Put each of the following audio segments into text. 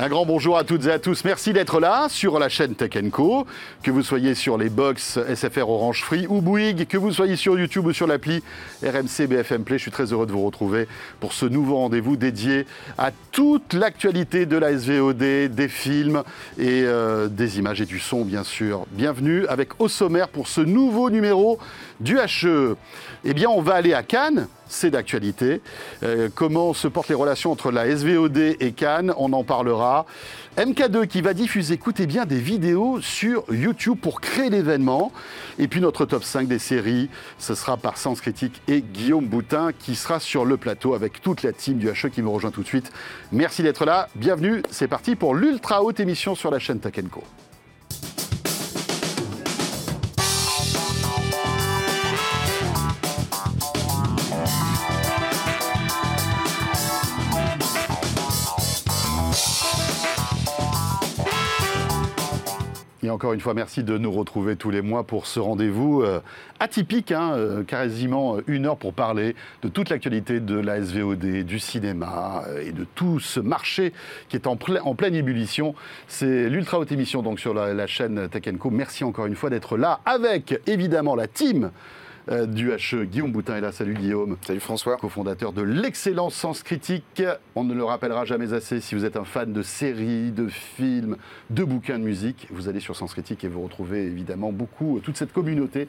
Un grand bonjour à toutes et à tous. Merci d'être là sur la chaîne Tech Co. Que vous soyez sur les box SFR Orange Free ou Bouygues, que vous soyez sur YouTube ou sur l'appli RMC BFM Play, je suis très heureux de vous retrouver pour ce nouveau rendez-vous dédié à toute l'actualité de la SVOD, des films et euh, des images et du son, bien sûr. Bienvenue avec au sommaire pour ce nouveau numéro du HE. Eh bien, on va aller à Cannes c'est d'actualité. Euh, comment se portent les relations entre la SVOD et Cannes On en parlera. MK2 qui va diffuser, écoutez bien, des vidéos sur YouTube pour créer l'événement. Et puis notre top 5 des séries, ce sera par Sens Critique et Guillaume Boutin qui sera sur le plateau avec toute la team du HE qui me rejoint tout de suite. Merci d'être là. Bienvenue. C'est parti pour l'ultra haute émission sur la chaîne Takenko. Et encore une fois, merci de nous retrouver tous les mois pour ce rendez-vous euh, atypique, hein, euh, quasiment une heure pour parler de toute l'actualité de la SVOD, du cinéma euh, et de tout ce marché qui est en, pleine ébullition. C'est l'ultra haute émission donc sur la, chaîne Tech. Merci encore une fois d'être là avec évidemment la team euh, du HE. Guillaume Boutin est là. Salut Guillaume. Salut François. Co-fondateur de l'excellent Sens Critique. On ne le rappellera jamais assez si vous êtes un fan de séries, de films, de bouquins de musique. Vous allez sur Sens Critique et vous retrouvez évidemment beaucoup, toute cette communauté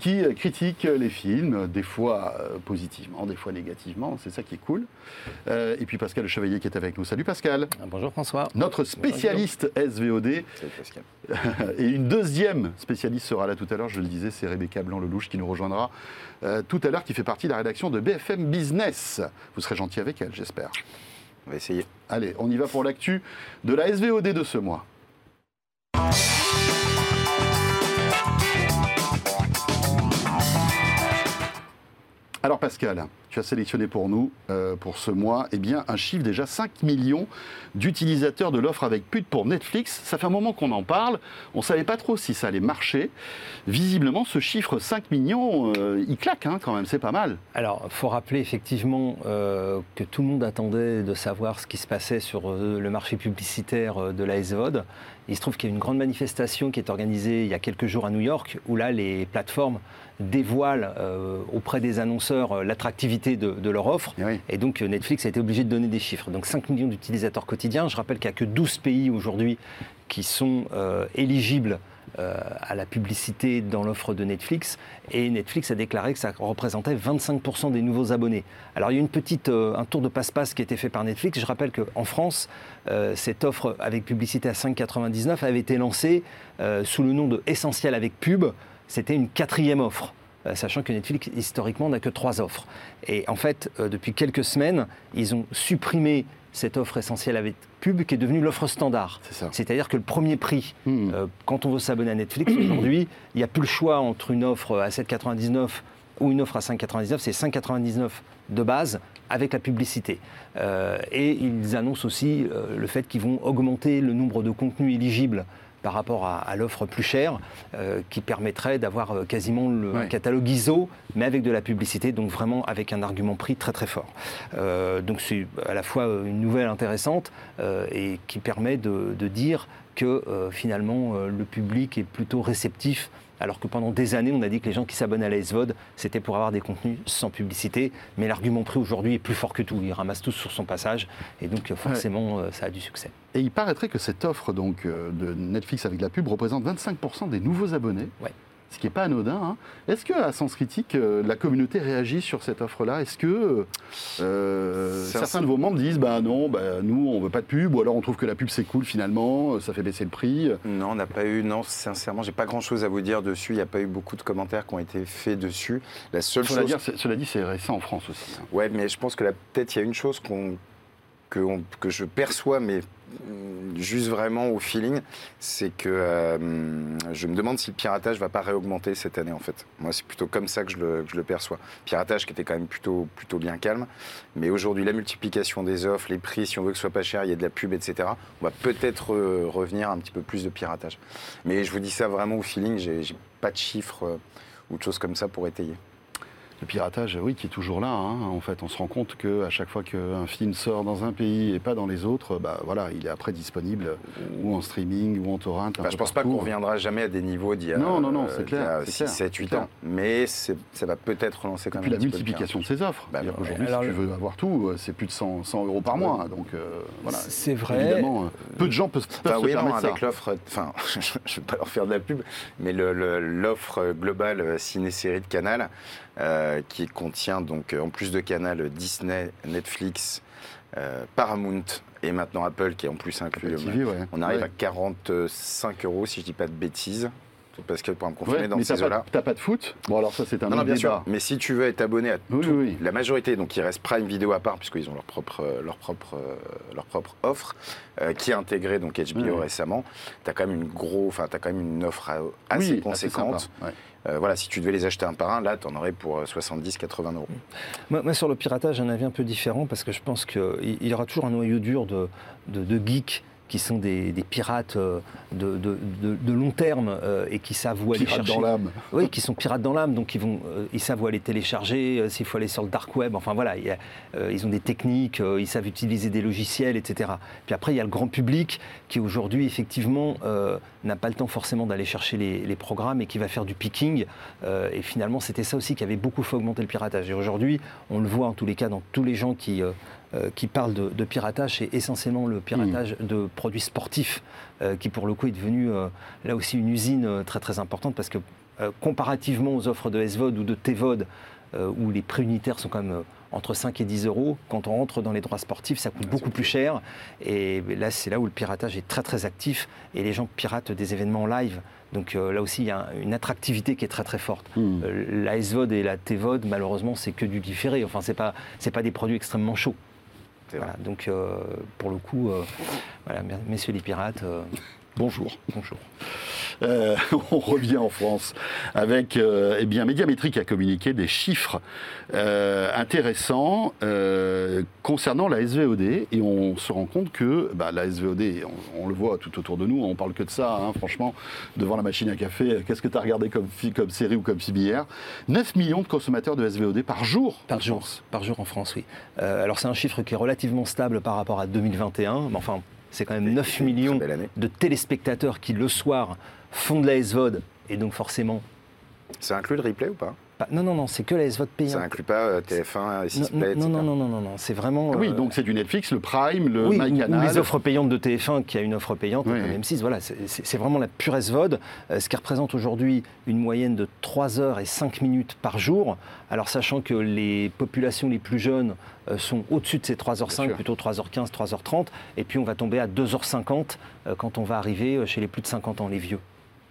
qui critique les films, des fois euh, positivement, des fois négativement. C'est ça qui est cool. Euh, et puis Pascal Le Chevalier qui est avec nous. Salut Pascal. Bonjour François. Notre spécialiste SVOD. Salut Pascal. et une deuxième spécialiste sera là tout à l'heure, je le disais, c'est Rebecca Blanc-Lelouch qui nous rejoindra euh, tout à l'heure, qui fait partie de la rédaction de BFM Business. Vous serez gentil avec elle, j'espère. On va essayer. Allez, on y va pour l'actu de la SVOD de ce mois. Alors Pascal, tu as sélectionné pour nous, euh, pour ce mois, eh bien, un chiffre déjà 5 millions d'utilisateurs de l'offre avec pute pour Netflix. Ça fait un moment qu'on en parle. On ne savait pas trop si ça allait marcher. Visiblement, ce chiffre 5 millions, euh, il claque hein, quand même, c'est pas mal. Alors, il faut rappeler effectivement euh, que tout le monde attendait de savoir ce qui se passait sur le marché publicitaire de la SVOD. Il se trouve qu'il y a une grande manifestation qui est organisée il y a quelques jours à New York, où là, les plateformes dévoilent auprès des annonceurs l'attractivité de, leur offre. Eh Et, donc Netflix a été obligé de donner des chiffres. Donc 5 millions d'utilisateurs quotidiens. Je rappelle qu'il n'y a que 12 pays aujourd'hui qui sont euh, éligibles euh, à la publicité dans l'offre de Netflix. Et Netflix a déclaré que ça représentait 25% des nouveaux abonnés. Alors il y a une petite, euh, un tour de passe-passe qui a été fait par Netflix. Je rappelle qu'en France, cette offre avec publicité à 5,99 avait été lancée sous le nom de Essentiel avec pub. C'était une quatrième offre. Euh, sachant que Netflix, historiquement, n'a que trois offres. Et en fait, euh, depuis quelques semaines, ils ont supprimé cette offre essentielle avec pub qui est devenue l'offre standard. C'est-à-dire que le premier prix, hmm. euh, quand on veut s'abonner à Netflix aujourd'hui, il n'y a plus le choix entre une offre à 7,99 ou une offre à 5,99, c'est 5,99 de base avec la publicité. et ils annoncent aussi le fait qu'ils vont augmenter le nombre de contenus éligibles par rapport à, l'offre plus chère, euh, qui permettrait d'avoir euh, quasiment le catalogue ISO, mais avec de la publicité, donc vraiment avec un argument prix très très fort. Euh, donc c'est à la fois une nouvelle intéressante et qui permet de, de dire que finalement le public est plutôt réceptif alors que pendant des années, on a dit que les gens qui s'abonnent à la SVOD, c'était pour avoir des contenus sans publicité. Mais l'argument pris aujourd'hui est plus fort que tout. Il ramasse tous sur son passage. Et donc, forcément, ça a du succès. Et il paraîtrait que cette offre donc, euh, de Netflix avec la pub représente 25% des nouveaux abonnés. Ouais ce qui n'est pas anodin. Hein. Est-ce que, à Sens Critique, euh, la communauté réagit sur cette offre-là? Est-ce que euh, certains de vos membres disent bah non, bah, nous on veut pas de pub, ou alors on trouve que la pub c'est cool finalement, ça fait baisser le prix Non, on n'a pas eu, non, sincèrement, j'ai pas grand-chose à vous dire dessus. Il n'y a pas eu beaucoup de commentaires qui ont été faits dessus. La seule cela, chose... cela dit, c'est récent en France aussi. Hein. Ouais, mais je pense que peut-être il y a une chose qu'on que, que, je perçois, mais juste vraiment au feeling, c'est que euh, je me demande si le piratage va pas réaugmenter cette année en fait. Moi, c'est plutôt comme ça que je le, perçois. Piratage qui était quand même plutôt, plutôt bien calme, mais aujourd'hui, la multiplication des offres, les prix, si on veut que ce soit pas cher, il y a de la pub, etc. On va peut-être revenir un petit peu plus de piratage. Mais je vous dis ça vraiment au feeling, j'ai pas de chiffres euh, ou de choses comme ça pour étayer. Le piratage, oui, qui est toujours là. hein. En fait, on se rend compte qu'à chaque fois qu'un film sort dans un pays et pas dans les autres, bah, voilà, il est après disponible ou en streaming ou en torrent. Bah, je pense pas qu'on reviendra jamais à des niveaux d'il y a, Non, non, non, euh, c'est clair, d'il y c'est a clair, 7, c'est 8 clair. ans. Mais ça va peut-être relancer quand Et même puis la multiplication de ses offres. Bah, bah, alors si tu le- veux avoir tout, euh, c'est plus de 100, 100 euros par mois. Donc euh, voilà. C'est vrai. Évidemment, euh, peu de gens peuvent, peuvent Enfin, se oui, non, permettre ça. avec l'offre, enfin, je ne vais pas leur faire de la pub, mais l'offre globale ciné-série de Canal, euh, qui contient donc, euh, en plus de Canal, Disney, Netflix, euh, Paramount et maintenant Apple, qui est en plus inclus. TV, ouais. On arrive Ouais. à 45 euros, si je dis pas de bêtises. Parce que pour me confirmer Ouais, dans mais ces t'as eaux-là. t'as pas de foot? Bon, alors ça, c'est un Non, non, bien débat. sûr. Mais si tu veux être abonné à Oui, tout- oui. la majorité, donc il reste Prime Video à part, puisqu'ils ont leur propre, leur propre, leur propre offre, euh, qui a intégré donc HBO récemment. Tu as quand même une gros, enfin, quand même une offre assez conséquente. ouais. Euh, voilà, si tu devais les acheter un par un, là, tu en aurais pour 70-80 euros. Moi, moi, sur le piratage, un avis un peu différent parce que je pense qu'il y aura toujours un noyau dur de, de, de geeks qui sont des, des pirates euh, de, de- de- de long terme euh, et qui savent où aller Pirate chercher. dans l'âme. Oui, qui sont pirates dans l'âme, donc ils, vont, euh, ils savent où aller télécharger, s'il faut aller sur le dark web, enfin voilà, il y a, ils ont des techniques, ils savent utiliser des logiciels, etc. Puis après, il y a le grand public qui aujourd'hui, effectivement, euh, n'a pas le temps forcément d'aller chercher les, les programmes et qui va faire du picking. Euh, et finalement, c'était ça aussi qui avait beaucoup fait augmenter le piratage. Et aujourd'hui, on le voit en tous les cas dans tous les gens qui... euh, qui parlent de, de piratage, c'est essentiellement le piratage de produits sportifs, euh, qui pour le coup est devenu euh, là aussi une usine euh, très très importante parce que euh, comparativement aux offres de SVOD ou de TVOD, euh, où les prix unitaires sont quand même euh, entre 5 et 10 euros, quand on rentre dans les droits sportifs, ça coûte beaucoup plus cher. Et là, c'est là où le piratage est très très actif et les gens piratent des événements live. Donc euh, là aussi, il y a un- une attractivité qui est très très forte. Euh, la SVOD et la TVOD, malheureusement, c'est que du différé. Enfin, c'est pas c'est pas des produits extrêmement chauds. Voilà, donc euh, pour le coup, euh, voilà, messieurs les pirates, euh, Bonjour. bonjour. Euh, on revient en France avec euh, eh bien, Médiamétrie qui a communiqué des chiffres euh, intéressants concernant la SVOD et on se rend compte que bah, la SVOD, on, le voit tout autour de nous, on parle que de ça, hein, franchement, devant la machine à café, qu'est-ce que tu as regardé comme, série ou comme film hier? 9 millions de consommateurs de SVOD par jour Par jour, par jour en France, oui. Alors c'est un chiffre qui est relativement stable par rapport à 2021, mais enfin c'est quand même 9 Très millions de téléspectateurs qui le soir font de la SVOD et donc forcément... Ça inclut le replay ou pas? Pas- non, non, non, c'est que la SVOD Ça payante. inclut pas euh, TF1, Non, 6 non, Play, non, non, non, non, non, non, c'est vraiment... Ah Oui, euh, donc c'est du Netflix, le Prime, le oui, ou- ou MyCanal. les offres payantes de TF1 qui a une offre payante, Oui, comme oui. M6, voilà, c'est- vraiment la pure SVOD, euh, ce qui représente aujourd'hui une moyenne de 3 heures et 5 minutes par jour. Alors sachant que les populations les plus jeunes sont au-dessus de ces 3h05, sûr. plutôt 3h15, 3h30, et puis on va tomber à 2h50 euh, quand on va arriver chez les plus de 50 ans, les vieux.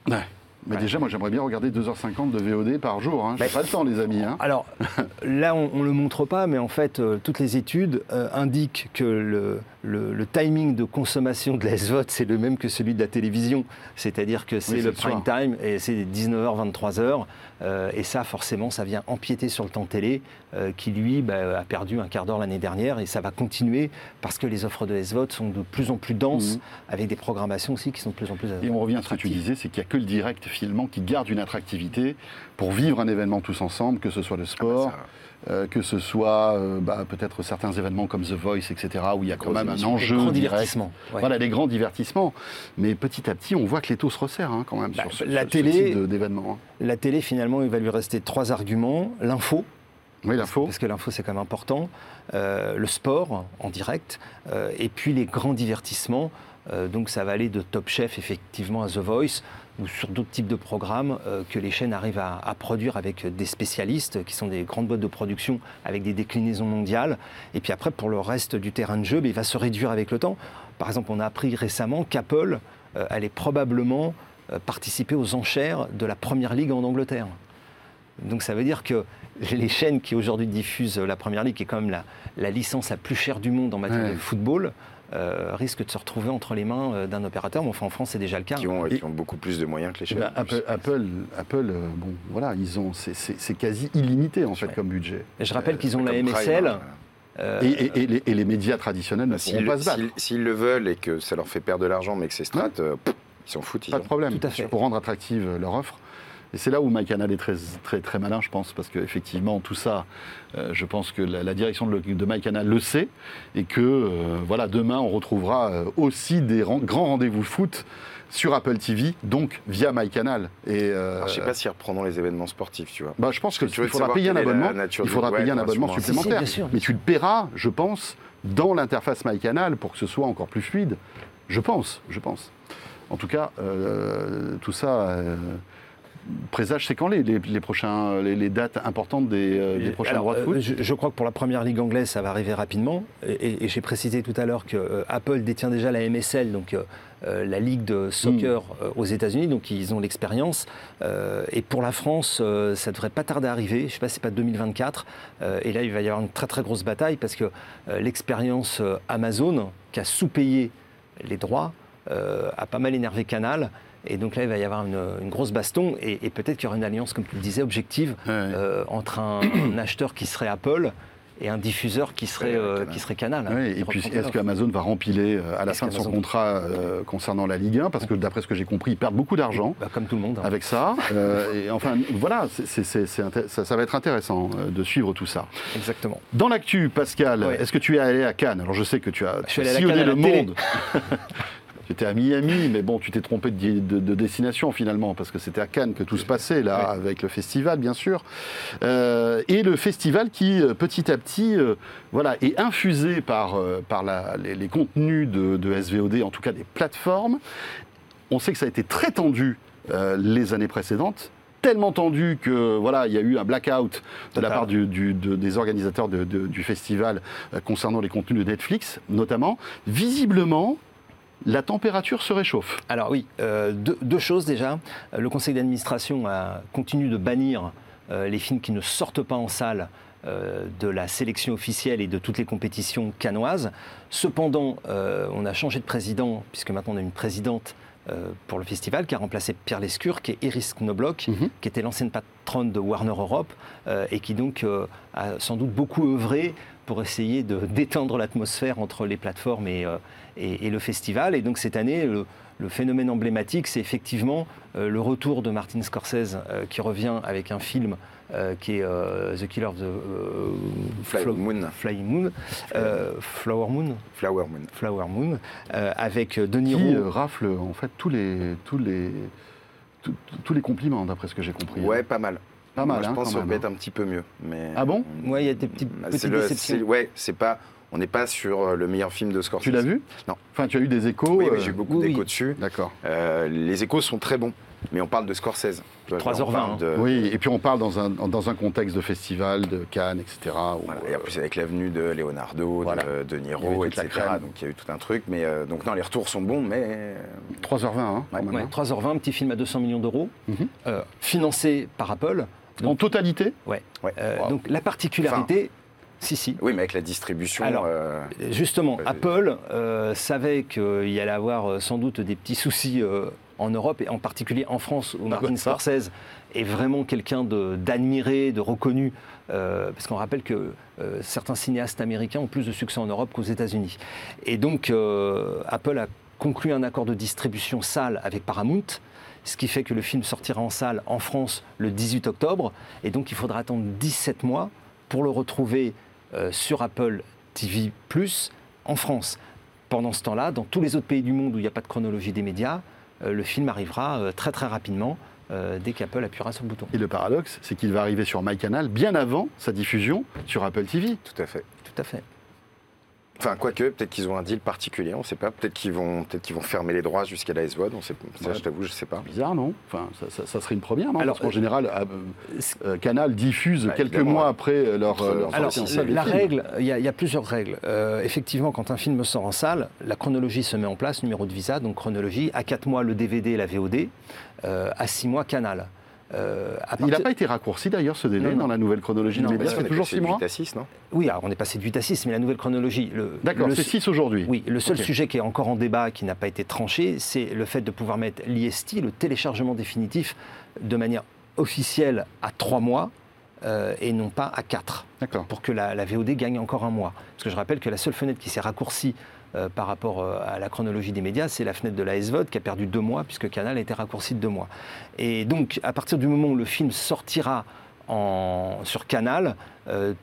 Ouais. Mais Ouais. déjà, moi j'aimerais bien regarder 2h50 de VOD par jour. Hein. J'ai pas le temps, les amis. hein. Alors là, on ne le montre pas, mais en fait, euh, toutes les études euh, indiquent que le, le- le timing de consommation de la SVOD, c'est le même que celui de la télévision. C'est-à-dire que c'est Oui, le soir. prime time et c'est 19h, 23h. Euh, et ça, forcément, ça vient empiéter sur le temps télé, euh, qui lui bah, a perdu un quart d'heure l'année dernière. Et ça va continuer parce que les offres de SVOD sont de plus en plus denses, Mhm. avec des programmations aussi qui sont de plus en plus. Et on revient à ce que tu disais, c'est qu'il n'y a que le direct filmant qui garde une attractivité pour vivre un événement tous ensemble, que ce soit le sport, ça- euh, que ce soit euh, bah, peut-être certains événements comme The Voice, etc., où il y a quand même un enjeu Grand direct. divertissement. ouais. Voilà, les grands divertissements. Mais petit à petit, on voit que les taux se resserrent hein, quand même Bah, sur ce, la ce- télé- type de- d'événement. hein. La télé, finalement, il va lui rester trois arguments. L'info, Oui, l'info. parce que l'info c'est quand même important, euh, le sport en direct, euh, et puis les grands divertissements. Euh, donc ça va aller de Top Chef effectivement à The Voice ou sur d'autres types de programmes euh, que les chaînes arrivent à, à produire avec des spécialistes qui sont des grandes boîtes de production avec des déclinaisons mondiales. Et puis après pour le reste du terrain de jeu, il va se réduire avec le temps. Par exemple, on a appris récemment qu'Apple euh, allait probablement euh, participer aux enchères de la Première Ligue en Angleterre. Donc ça veut dire que les chaînes qui aujourd'hui diffusent la Première Ligue, qui est quand même la, la licence la plus chère du monde en matière Ouais. de football, euh, risquent de se retrouver entre les mains euh, d'un opérateur. Mais enfin, en France, c'est déjà le cas. qui ont, Et- qui ont beaucoup plus de moyens que les chaînes. ben, Apple, Apple, Apple, euh, bon, voilà, ils ont, c'est- c'est c'est quasi illimité en fait Ouais. comme budget. Et je rappelle qu'ils ont la Comme Prime, MSL. hein. euh, Et, et- et les, et les médias traditionnels ne S'ils pourront pas se battre. s'ils- s'ils le veulent et que ça leur fait perdre de l'argent, mais que c'est strat, euh, pff, ils s'en foutent. Ils Pas de ont- problème. Tout à fait. Pour rendre attractive leur offre. Et c'est là où MyCanal est très, très, très malin, je pense, parce qu'effectivement, tout ça, euh, je pense que la, direction de, de MyCanal le sait, et que euh, voilà, demain, on retrouvera euh, aussi des grands rendez-vous foot sur Apple TV, donc via MyCanal. Et je ne sais pas s'ils reprendront les événements sportifs, tu vois. Bah, je pense qu'il faudra payer un abonnement. Il faudra payer un abonnement supplémentaire. Mais tu le paieras, je pense, dans l'interface MyCanal pour que ce soit encore plus fluide. Je pense, je pense. En tout cas, tout ça présage, c'est quand les, les, prochains, les, dates importantes des, euh, prochains droits de foot euh, je, crois que pour la première ligue anglaise, ça va arriver rapidement. Et, j'ai précisé tout à l'heure que euh, Apple détient déjà la MSL, donc la ligue de soccer hmm. aux États-Unis, donc ils ont l'expérience. et pour la France, ça devrait pas tarder à arriver. Je ne sais pas si c'est pas 2024. et là, il va y avoir une très très grosse bataille parce que l'expérience Amazon, qui a sous-payé les droits, a pas mal énervé Canal. Et donc là, il va y avoir une, grosse baston et, peut-être qu'il y aura une alliance, comme tu le disais, objective euh, entre un, acheteur qui serait Apple et un diffuseur qui serait, euh, qui serait Canal. Hein, et puis est-ce qu'Amazon va rempiler euh, à la fin de son contrat concernant la Ligue 1 Parce que d'après ce que j'ai compris, ils perdent beaucoup d'argent. Bah, comme tout le monde. Hein. Avec ça. et enfin, voilà, ça, va être intéressant de suivre tout ça. Exactement. Dans l'actu, Pascal, est-ce que tu es allé à Cannes? Alors je sais que tu as, sillonné le monde. Tu à Miami, mais bon, tu t'es trompé de, destination finalement, parce que c'était à Cannes que tout se passait, là, avec le festival, bien sûr. Euh, et le festival qui, euh, petit à petit, euh, voilà, est infusé par, par les, contenus de, SVOD, en tout cas des plateformes. On sait que ça a été très tendu les années précédentes tellement tendu que voilà, il y a eu un blackout de la part des organisateurs du festival concernant les contenus de Netflix, notamment. Visiblement, la température se réchauffe. Alors oui, euh, deux, choses déjà. Le conseil d'administration continue de bannir euh, les films qui ne sortent pas en salle euh, de la sélection officielle et de toutes les compétitions canoises. Cependant, on a changé de président, puisque maintenant on a une présidente pour le festival qui a remplacé Pierre Lescure, qui est Iris Knobloch, mhm. qui était l'ancienne patronne de Warner Europe et qui donc a sans doute beaucoup œuvré pour essayer de détendre l'atmosphère entre les plateformes et, et, le festival. Et donc cette année, le, phénomène emblématique, c'est effectivement euh, le retour de Martin Scorsese euh, qui revient avec un film euh, qui est The Killer of the Flying Moon. Flying Moon. Flower Moon. Flower Moon. Flower Moon. avec De Niro. Qui rafle en fait tous les, tous les, tous, les compliments, d'après ce que j'ai compris. Ouais, pas mal. Pas mal. je hein, pense ça peut être un petit peu mieux. Mais... Ah bon Ouais, il y a des petites, bah, petites déceptions. Ouais, c'est pas on n'est pas sur euh, le meilleur film de Scorsese. Tu l'as vu? Non. Enfin, tu as eu des échos Oui, j'ai eu beaucoup d'échos dessus. D'accord. Euh, les échos sont très bons, mais on parle de Scorsese. 3h20. Hein. Oui, et puis on parle dans un, dans un contexte de festival, de Cannes, etc. et en plus avec l'avenue de Leonardo, de, Niro, etc. Donc il y a eu tout un truc. Mais euh, donc non, les retours sont bons, mais 3h20. Hein, 3h20, hein. petit film à 200 millions d'euros, mhm. financé par Apple. En totalité Ouais. Donc la particularité, si, si. Oui, mais avec la distribution. Alors, euh, justement, Apple euh, savait qu'il y allait avoir euh, sans doute des petits soucis en Europe, et en particulier en France, où Martin Scorsese est vraiment quelqu'un d'admiré, de, reconnu, parce qu'on rappelle que certains cinéastes américains ont plus de succès en Europe qu'aux États-Unis. Et donc, Apple a conclu un accord de distribution salle avec Paramount, ce qui fait que le film sortira en salle en France le 18 octobre, et donc il faudra attendre 17 mois pour le retrouver euh, sur Apple TV ⁇ en France. Pendant ce temps-là, dans tous les autres pays du monde où il n'y a pas de chronologie des médias, euh, le film arrivera euh, très très rapidement dès qu'Apple appuiera sur le bouton. Et le paradoxe, c'est qu'il va arriver sur MyCanal bien avant sa diffusion sur Apple TV. Tout à fait. Tout à fait. Enfin, quoique, peut-être qu'ils ont un deal particulier, on ne sait pas. Peut-être qu'ils vont, peut qu'ils vont fermer les droits jusqu'à la SVOD, on sait, ça, je t'avoue, je ne sais pas. Bizarre, non? Enfin, ça, serait une première, non? Alors, Parce qu'en général, euh, euh, Canal diffuse bah, quelques mois après leur, Alors, la règle, il y, a plusieurs règles. Euh, effectivement, quand un film sort en salle, la chronologie se met en place, numéro de visa, donc chronologie, à 4 mois le DVD et la VOD, à 6 mois Canal. Euh, il n'a pas été raccourci d'ailleurs ce délai dans la nouvelle chronologie non, des médias, c'est toujours 6 mois 8 à 6, non Oui, alors on est passé de 8 à 6, mais la nouvelle chronologie. D'accord, c'est 6 aujourd'hui. Oui, le seul sujet qui est encore en débat, qui n'a pas été tranché, c'est le fait de pouvoir mettre l'IST, le téléchargement définitif, de manière officielle à 3 mois. Euh, et non pas à 4. D'accord. Pour que la, VOD gagne encore un mois. Parce que je rappelle que la seule fenêtre qui s'est raccourcie euh, par rapport euh, à la chronologie des médias, c'est la fenêtre de la SVOD qui a perdu deux mois, puisque Canal a été raccourci de deux mois. Et donc, à partir du moment où le film sortira sur Canal, euh,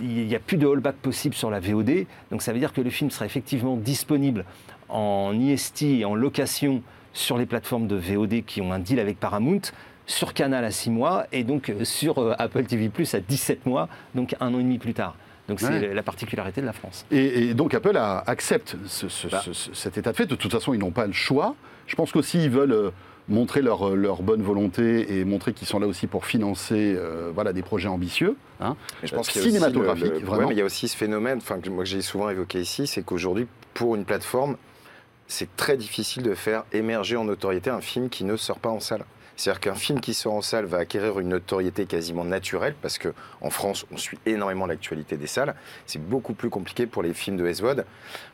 il n'y a plus de holdback possible sur la VOD. Donc, ça veut dire que le film sera effectivement disponible en IST et en location sur les plateformes de VOD qui ont un deal avec Paramount sur Canal à 6 mois et donc sur Apple TV Plus à 17 mois, donc un an et demi plus tard. Donc c'est Ouais. la particularité de la France. Et, et donc Apple a- accepte ce- ce- Bah. ce- ce- cet état de fait. De toute façon, ils n'ont pas le choix. Je pense qu'aussi, ils veulent euh, montrer leur, euh, leur bonne volonté et montrer qu'ils sont là aussi pour financer euh, voilà, des projets ambitieux. hein. Mais je pense Euh, qu'il y a aussi cinématographique, le- le- vraiment. ouais, mais il y a aussi ce phénomène, enfin que moi que j'ai souvent évoqué ici, c'est qu'aujourd'hui, pour une plateforme, c'est très difficile de faire émerger en notoriété un film qui ne sort pas en salle. C'est-à-dire qu'un film qui sort en salle va acquérir une notoriété quasiment naturelle, parce que en France, on suit énormément l'actualité des salles. C'est beaucoup plus compliqué pour les films de SVOD.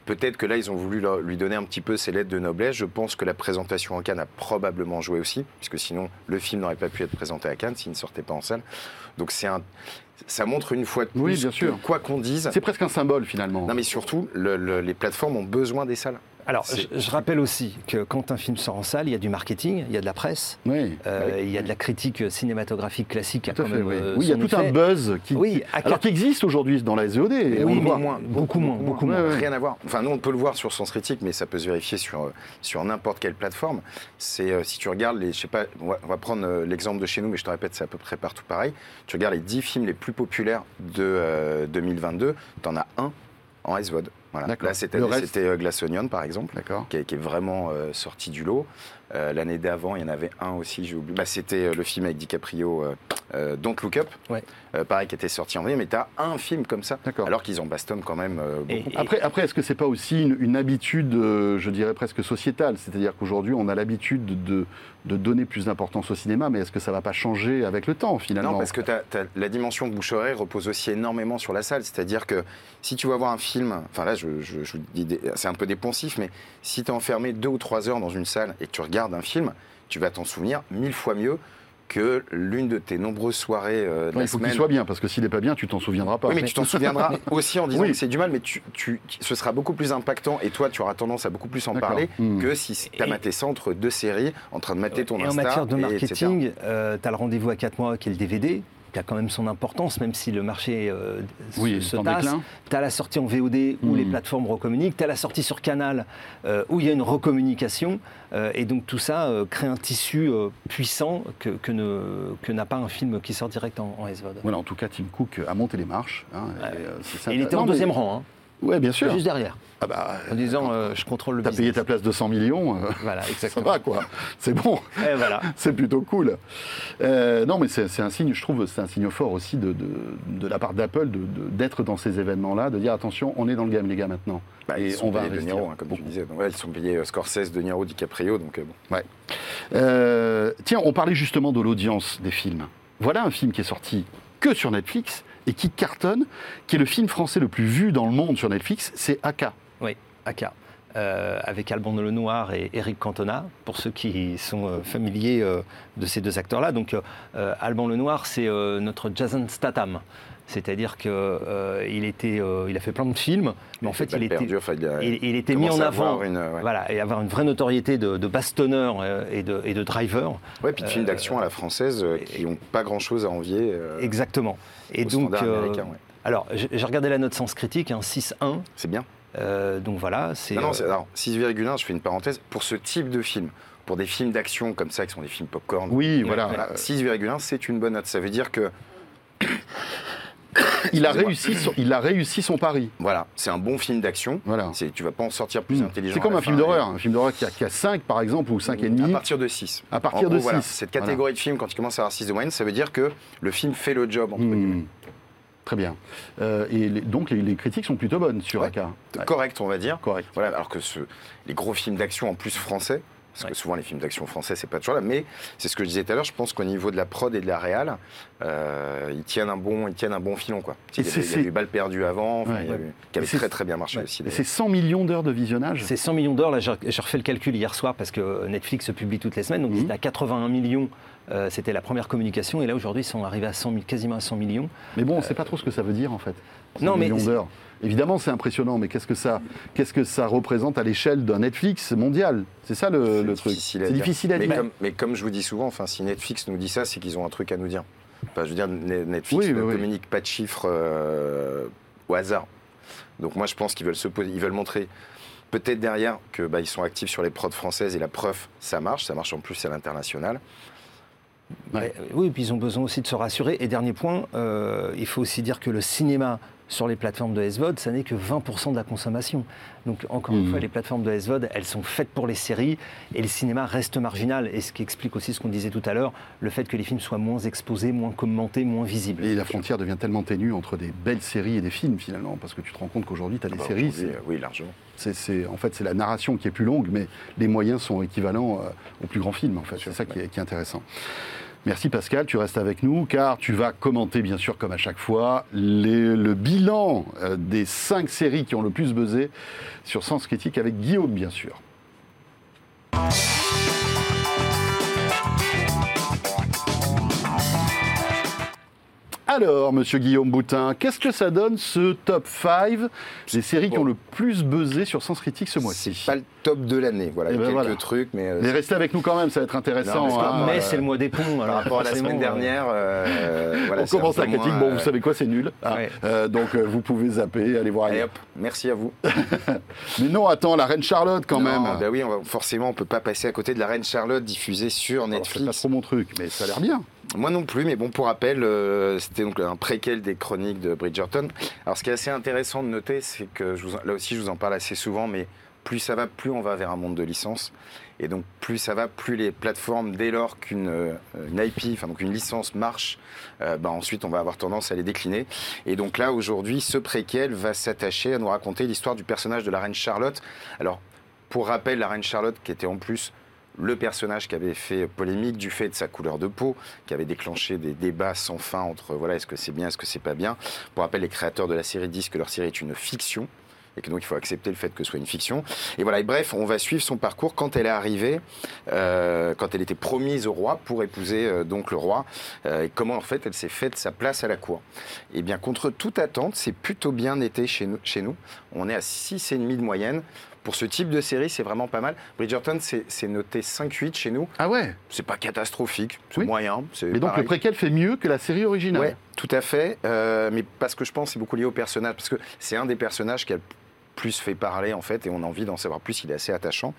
Peut-être que là, ils ont voulu lui donner un petit peu ses lettres de noblesse. Je pense que la présentation en Cannes a probablement joué aussi, puisque sinon, le film n'aurait pas pu être présenté à Cannes s'il ne sortait pas en salle. Donc c'est un, ça montre une fois de plus Oui, bien que sûr. quoi qu'on dise, C'est presque un symbole finalement. non mais surtout, le- le- les plateformes ont besoin des salles. Alors, je, je rappelle aussi que quand un film sort en salle, il y a du marketing, il y a de la presse, Oui. euh, il y a de la critique cinématographique classique. Tout à quand fait, même, oui. euh, Oui, il y a tout un buzz qui, Oui, qui- à alors quatre- qui existe aujourd'hui dans la SVOD. et on Oui, le mais voit. moins, beaucoup moins, beaucoup moins. ouais. Rien à voir. Enfin, nous, on peut le voir sur Sens Critique, mais ça peut se vérifier sur, sur n'importe quelle plateforme. C'est euh, si tu regardes les, je sais pas, on va, on va prendre euh, l'exemple de chez nous, mais je te répète, c'est à peu près partout pareil. Tu regardes les 10 films les plus populaires de euh, 2022, tu en as un en SVOD. Voilà. Là, cette année, reste- c'était euh, Glass Onion, par exemple. D'accord. qui est, qui est vraiment euh, sorti du lot. Euh, L'année d'avant, il y en avait un aussi, j'ai oublié. Bah, C'était euh, le film avec DiCaprio, euh, Don't Look Up. Ouais. Euh, pareil, qui était sorti en vrai, mais tu as un film comme ça. Alors qu'ils en bastonnent quand même euh, beaucoup. et- Après, après est-ce que c'est pas aussi une, une habitude, euh, je dirais presque sociétale? C'est-à-dire qu'aujourd'hui, on a l'habitude de, de donner plus d'importance au cinéma, mais est-ce que ça va pas changer avec le temps finalement? Non, parce que la dimension de bouche-oreille repose aussi énormément sur la salle. C'est-à-dire que si tu vas voir un film, enfin là, je, je- je vous dis, des- c'est un peu dépensif, mais si tu es enfermé deux ou trois heures dans une salle et que tu regardes un film, tu vas t'en souvenir mille fois mieux que l'une de tes nombreuses soirées euh, de Ouais, la il faut qu'il soit bien, parce que s'il n'est pas bien, tu t'en souviendras pas. Oui, mais tu t'en souviendras aussi en disant Oui. que c'est du mal, mais tu, tu- ce sera beaucoup plus impactant et toi, tu auras tendance à beaucoup plus en parler Hmm. que si tu as Et- maté ça entre deux séries, en train de mater ton Et en Insta. matière de et etc. marketing, tu as le rendez-vous à 4 mois qui est le DVD, qui a quand même son importance, même si le marché euh, Oui, se tasse. déclin. Tu as la sortie en VOD où les plateformes recommuniquent, tu as la sortie sur Canal euh, où il y a une recommunication, euh, et donc tout ça euh, crée un tissu puissant que, que ne- que n'a pas un film qui sort direct en, en SVOD. Voilà, en tout cas, Tim Cook a monté les marches. hein, Ouais. Et il était Non, en mais- deuxième rang, Ouais, bien sûr. juste derrière, Ah bah, en disant euh, je contrôle le T'as business. payé ta place de 100 millions, euh, Voilà, ça exactement. va quoi. C'est bon. Et voilà. C'est plutôt cool. Euh, non, mais c'est un signe, je trouve, c'est un signe fort aussi de, de, de la part d'Apple de- de- d'être dans ces événements-là, de dire attention, on est dans le game, les gars, maintenant. Bah, et ils sont on va payés de investir. Niro, hein, comme tu disais. Donc, ouais, ils sont payés euh, Scorsese, De Niro, DiCaprio, donc euh, bon. Euh, tiens, on parlait justement de l'audience des films. Voilà un film qui est sorti que sur Netflix et qui cartonne, qui est le film français le plus vu dans le monde sur Netflix, c'est Aka. Oui, Aka. Euh, avec Alban Lenoir et Eric Cantona, pour ceux qui sont euh, familiers euh, de ces deux acteurs-là. Donc, Alban Lenoir, c'est notre Jason Statham. C'est-à-dire qu'il était, euh, il a fait plein de films, mais en fait, il était, perdu, enfin, il, a il, il était mis en avant. avoir Une, euh, ouais. Voilà, et avoir une vraie notoriété de, de bastonneur euh, et, de, et de driver. Ouais, puis de films d'action à la française euh, qui n'ont pas grand-chose à envier euh, Exactement. Et donc, standard euh, américain. ouais. alors, j'ai regardé la note sens critique, hein, 6-1. C'est bien. Euh, donc voilà, c'est. Non, non, euh, c'est- alors, 6,1, je fais une parenthèse, pour ce type de film, pour des films d'action comme ça, qui sont des films popcorn, Oui, voilà. voilà, 6,1, c'est une bonne note. Ça veut dire que, Il a, réussi son, il a réussi son pari. voilà, c'est un bon film d'action. Voilà. Tu vas pas en sortir plus Mm. intelligent. C'est comme un film d'horreur. Un film d'horreur qui a, qui a 5, par exemple, ou 5,5. À partir de 6. À partir En de gros, voilà, 6. Cette catégorie de films, quand tu commences à avoir 6 de moyenne, ça veut dire que le film fait le job, entre Hmm. Très bien. Euh, et les- donc, les, les critiques sont plutôt bonnes sur Ouais. Ouais, Correct, on va dire. correct. Voilà, alors que ce- les gros films d'action en plus français, parce Ouais. que souvent les films d'action français c'est pas toujours là, mais c'est ce que je disais tout à l'heure, je pense qu'au niveau de la prod et de la réal, euh, ils tiennent un bon, ils tiennent un bon filon quoi. Il y, c'est- avait, il y a eu Balles perdues avant, enfin, Ouais. il y a eu- qui avait très très bien marché Ouais. aussi. C'est 100 millions d'heures de visionnage. C'est 100 millions d'heures. Là, j'ai refait le calcul hier soir parce que Netflix se publie toutes les semaines. Donc, Mhm. c'était à 81 millions Euh, C'était la première communication et là aujourd'hui ils sont arrivés à 100 000, quasiment à 100 millions. Mais bon, on ne sait pas trop ce que ça veut dire en fait. 100 Non, mais millions c'est- d'heures. Évidemment, c'est impressionnant, mais qu'est-ce que ça, qu'est-ce que ça représente à l'échelle d'un Netflix mondial? C'est ça le, truc. C'est difficile à mais dire. Comme, mais comme je vous dis souvent, enfin, si Netflix nous dit ça, c'est qu'ils ont un truc à nous dire. Enfin, je veux dire, Ne- Netflix Oui, ne oui, oui. communique pas de chiffres euh, au hasard. Donc moi, je pense qu'ils veulent se poser, ils veulent montrer peut-être derrière que bah, ils sont actifs sur les prods françaises et la preuve, ça marche, ça marche en plus à l'international. Ouais. Oui, et puis ils ont besoin aussi de se rassurer. Et dernier point, euh, il faut aussi dire que le cinéma sur les plateformes de SVOD, ça n'est que 20% de la consommation. Donc encore une Mhm. fois, les plateformes de SVOD, elles sont faites pour les séries et le cinéma reste marginal. Et ce qui explique aussi ce qu'on disait tout à l'heure, le fait que les films soient moins exposés, moins commentés, moins visibles. Et la frontière devient tellement ténue entre des belles séries et des films finalement, parce que tu te rends compte qu'aujourd'hui, tu as des Bah, séries, euh, oui, largement. c'est, c'est- en fait, c'est la narration qui est plus longue, mais les moyens sont équivalents euh, aux plus grands films, en fait. C'est ça qui est, qui est intéressant. Merci Pascal, tu restes avec nous, car tu vas commenter, bien sûr, comme à chaque fois, le bilan euh, des cinq séries qui ont le plus buzzé sur Sens Critique avec Guillaume, bien sûr. Alors, monsieur Guillaume Boutin, qu'est-ce que ça donne ce top 5 des séries qui ont le plus buzzé sur Sens Critique ce mois-ci? C'est pas le top de l'année. Voilà, Eh ben quelques voilà. trucs, mais, euh, Mais restez avec nous quand même, ça va être intéressant. Non, parce que- hein. Mais euh, c'est le mois des ponts. par alors rapport à la semaine euh, dernière, euh, voilà, On c'est commence la critique, moins, bon, vous savez quoi, c'est nul. Ouais. Euh, donc euh, vous pouvez zapper, aller voir Allez hop, merci à vous. Mais non, attends, la reine Charlotte quand Non, même. bah oui, on va- forcément, on peut pas passer à côté de la Reine Charlotte diffusée sur Alors, c'est pas Netflix. trop mon truc, mais ça a l'air bien. Moi non plus, mais bon, pour rappel, euh, c'était donc un préquel des chroniques de Bridgerton. Alors, ce qui est assez intéressant de noter, c'est que je vous là aussi, je vous en parle assez souvent, mais plus ça va, plus on va vers un monde de licence. Et donc, plus ça va, plus les plateformes, dès lors qu'une euh, IP, enfin donc une licence marche, euh, bah, ensuite on va avoir tendance à les décliner. Et donc là, aujourd'hui, ce préquel va s'attacher à nous raconter l'histoire du personnage de la reine Charlotte. Alors, pour rappel, la reine Charlotte, qui était en plus le personnage qui avait fait polémique du fait de sa couleur de peau, qui avait déclenché des débats sans fin entre voilà est-ce que c'est bien, est-ce que c'est pas bien. Pour rappel, les créateurs de la série disent que leur série est une fiction et que donc il faut accepter le fait que ce soit une fiction. Et voilà, et bref, on va suivre son parcours quand elle est arrivée, euh, quand elle était promise au roi pour épouser euh, donc le roi, euh, et comment en fait elle s'est faite sa place à la cour. Et bien contre toute attente, c'est plutôt bien été chez nous. Chez nous. On est à 6,5 de moyenne. Pour ce type de série, c'est vraiment pas mal. Bridgerton, c'est noté 5-8 chez nous. Ah ouais C'est pas catastrophique, c'est Oui. moyen. Mais donc pareil. le préquel fait mieux que la série originale. Ouais, tout à fait. euh, mais parce que je pense que c'est beaucoup lié au personnage, parce que c'est un des personnages qui a le plus fait parler en fait, et on a envie d'en savoir plus. Il est assez attachant.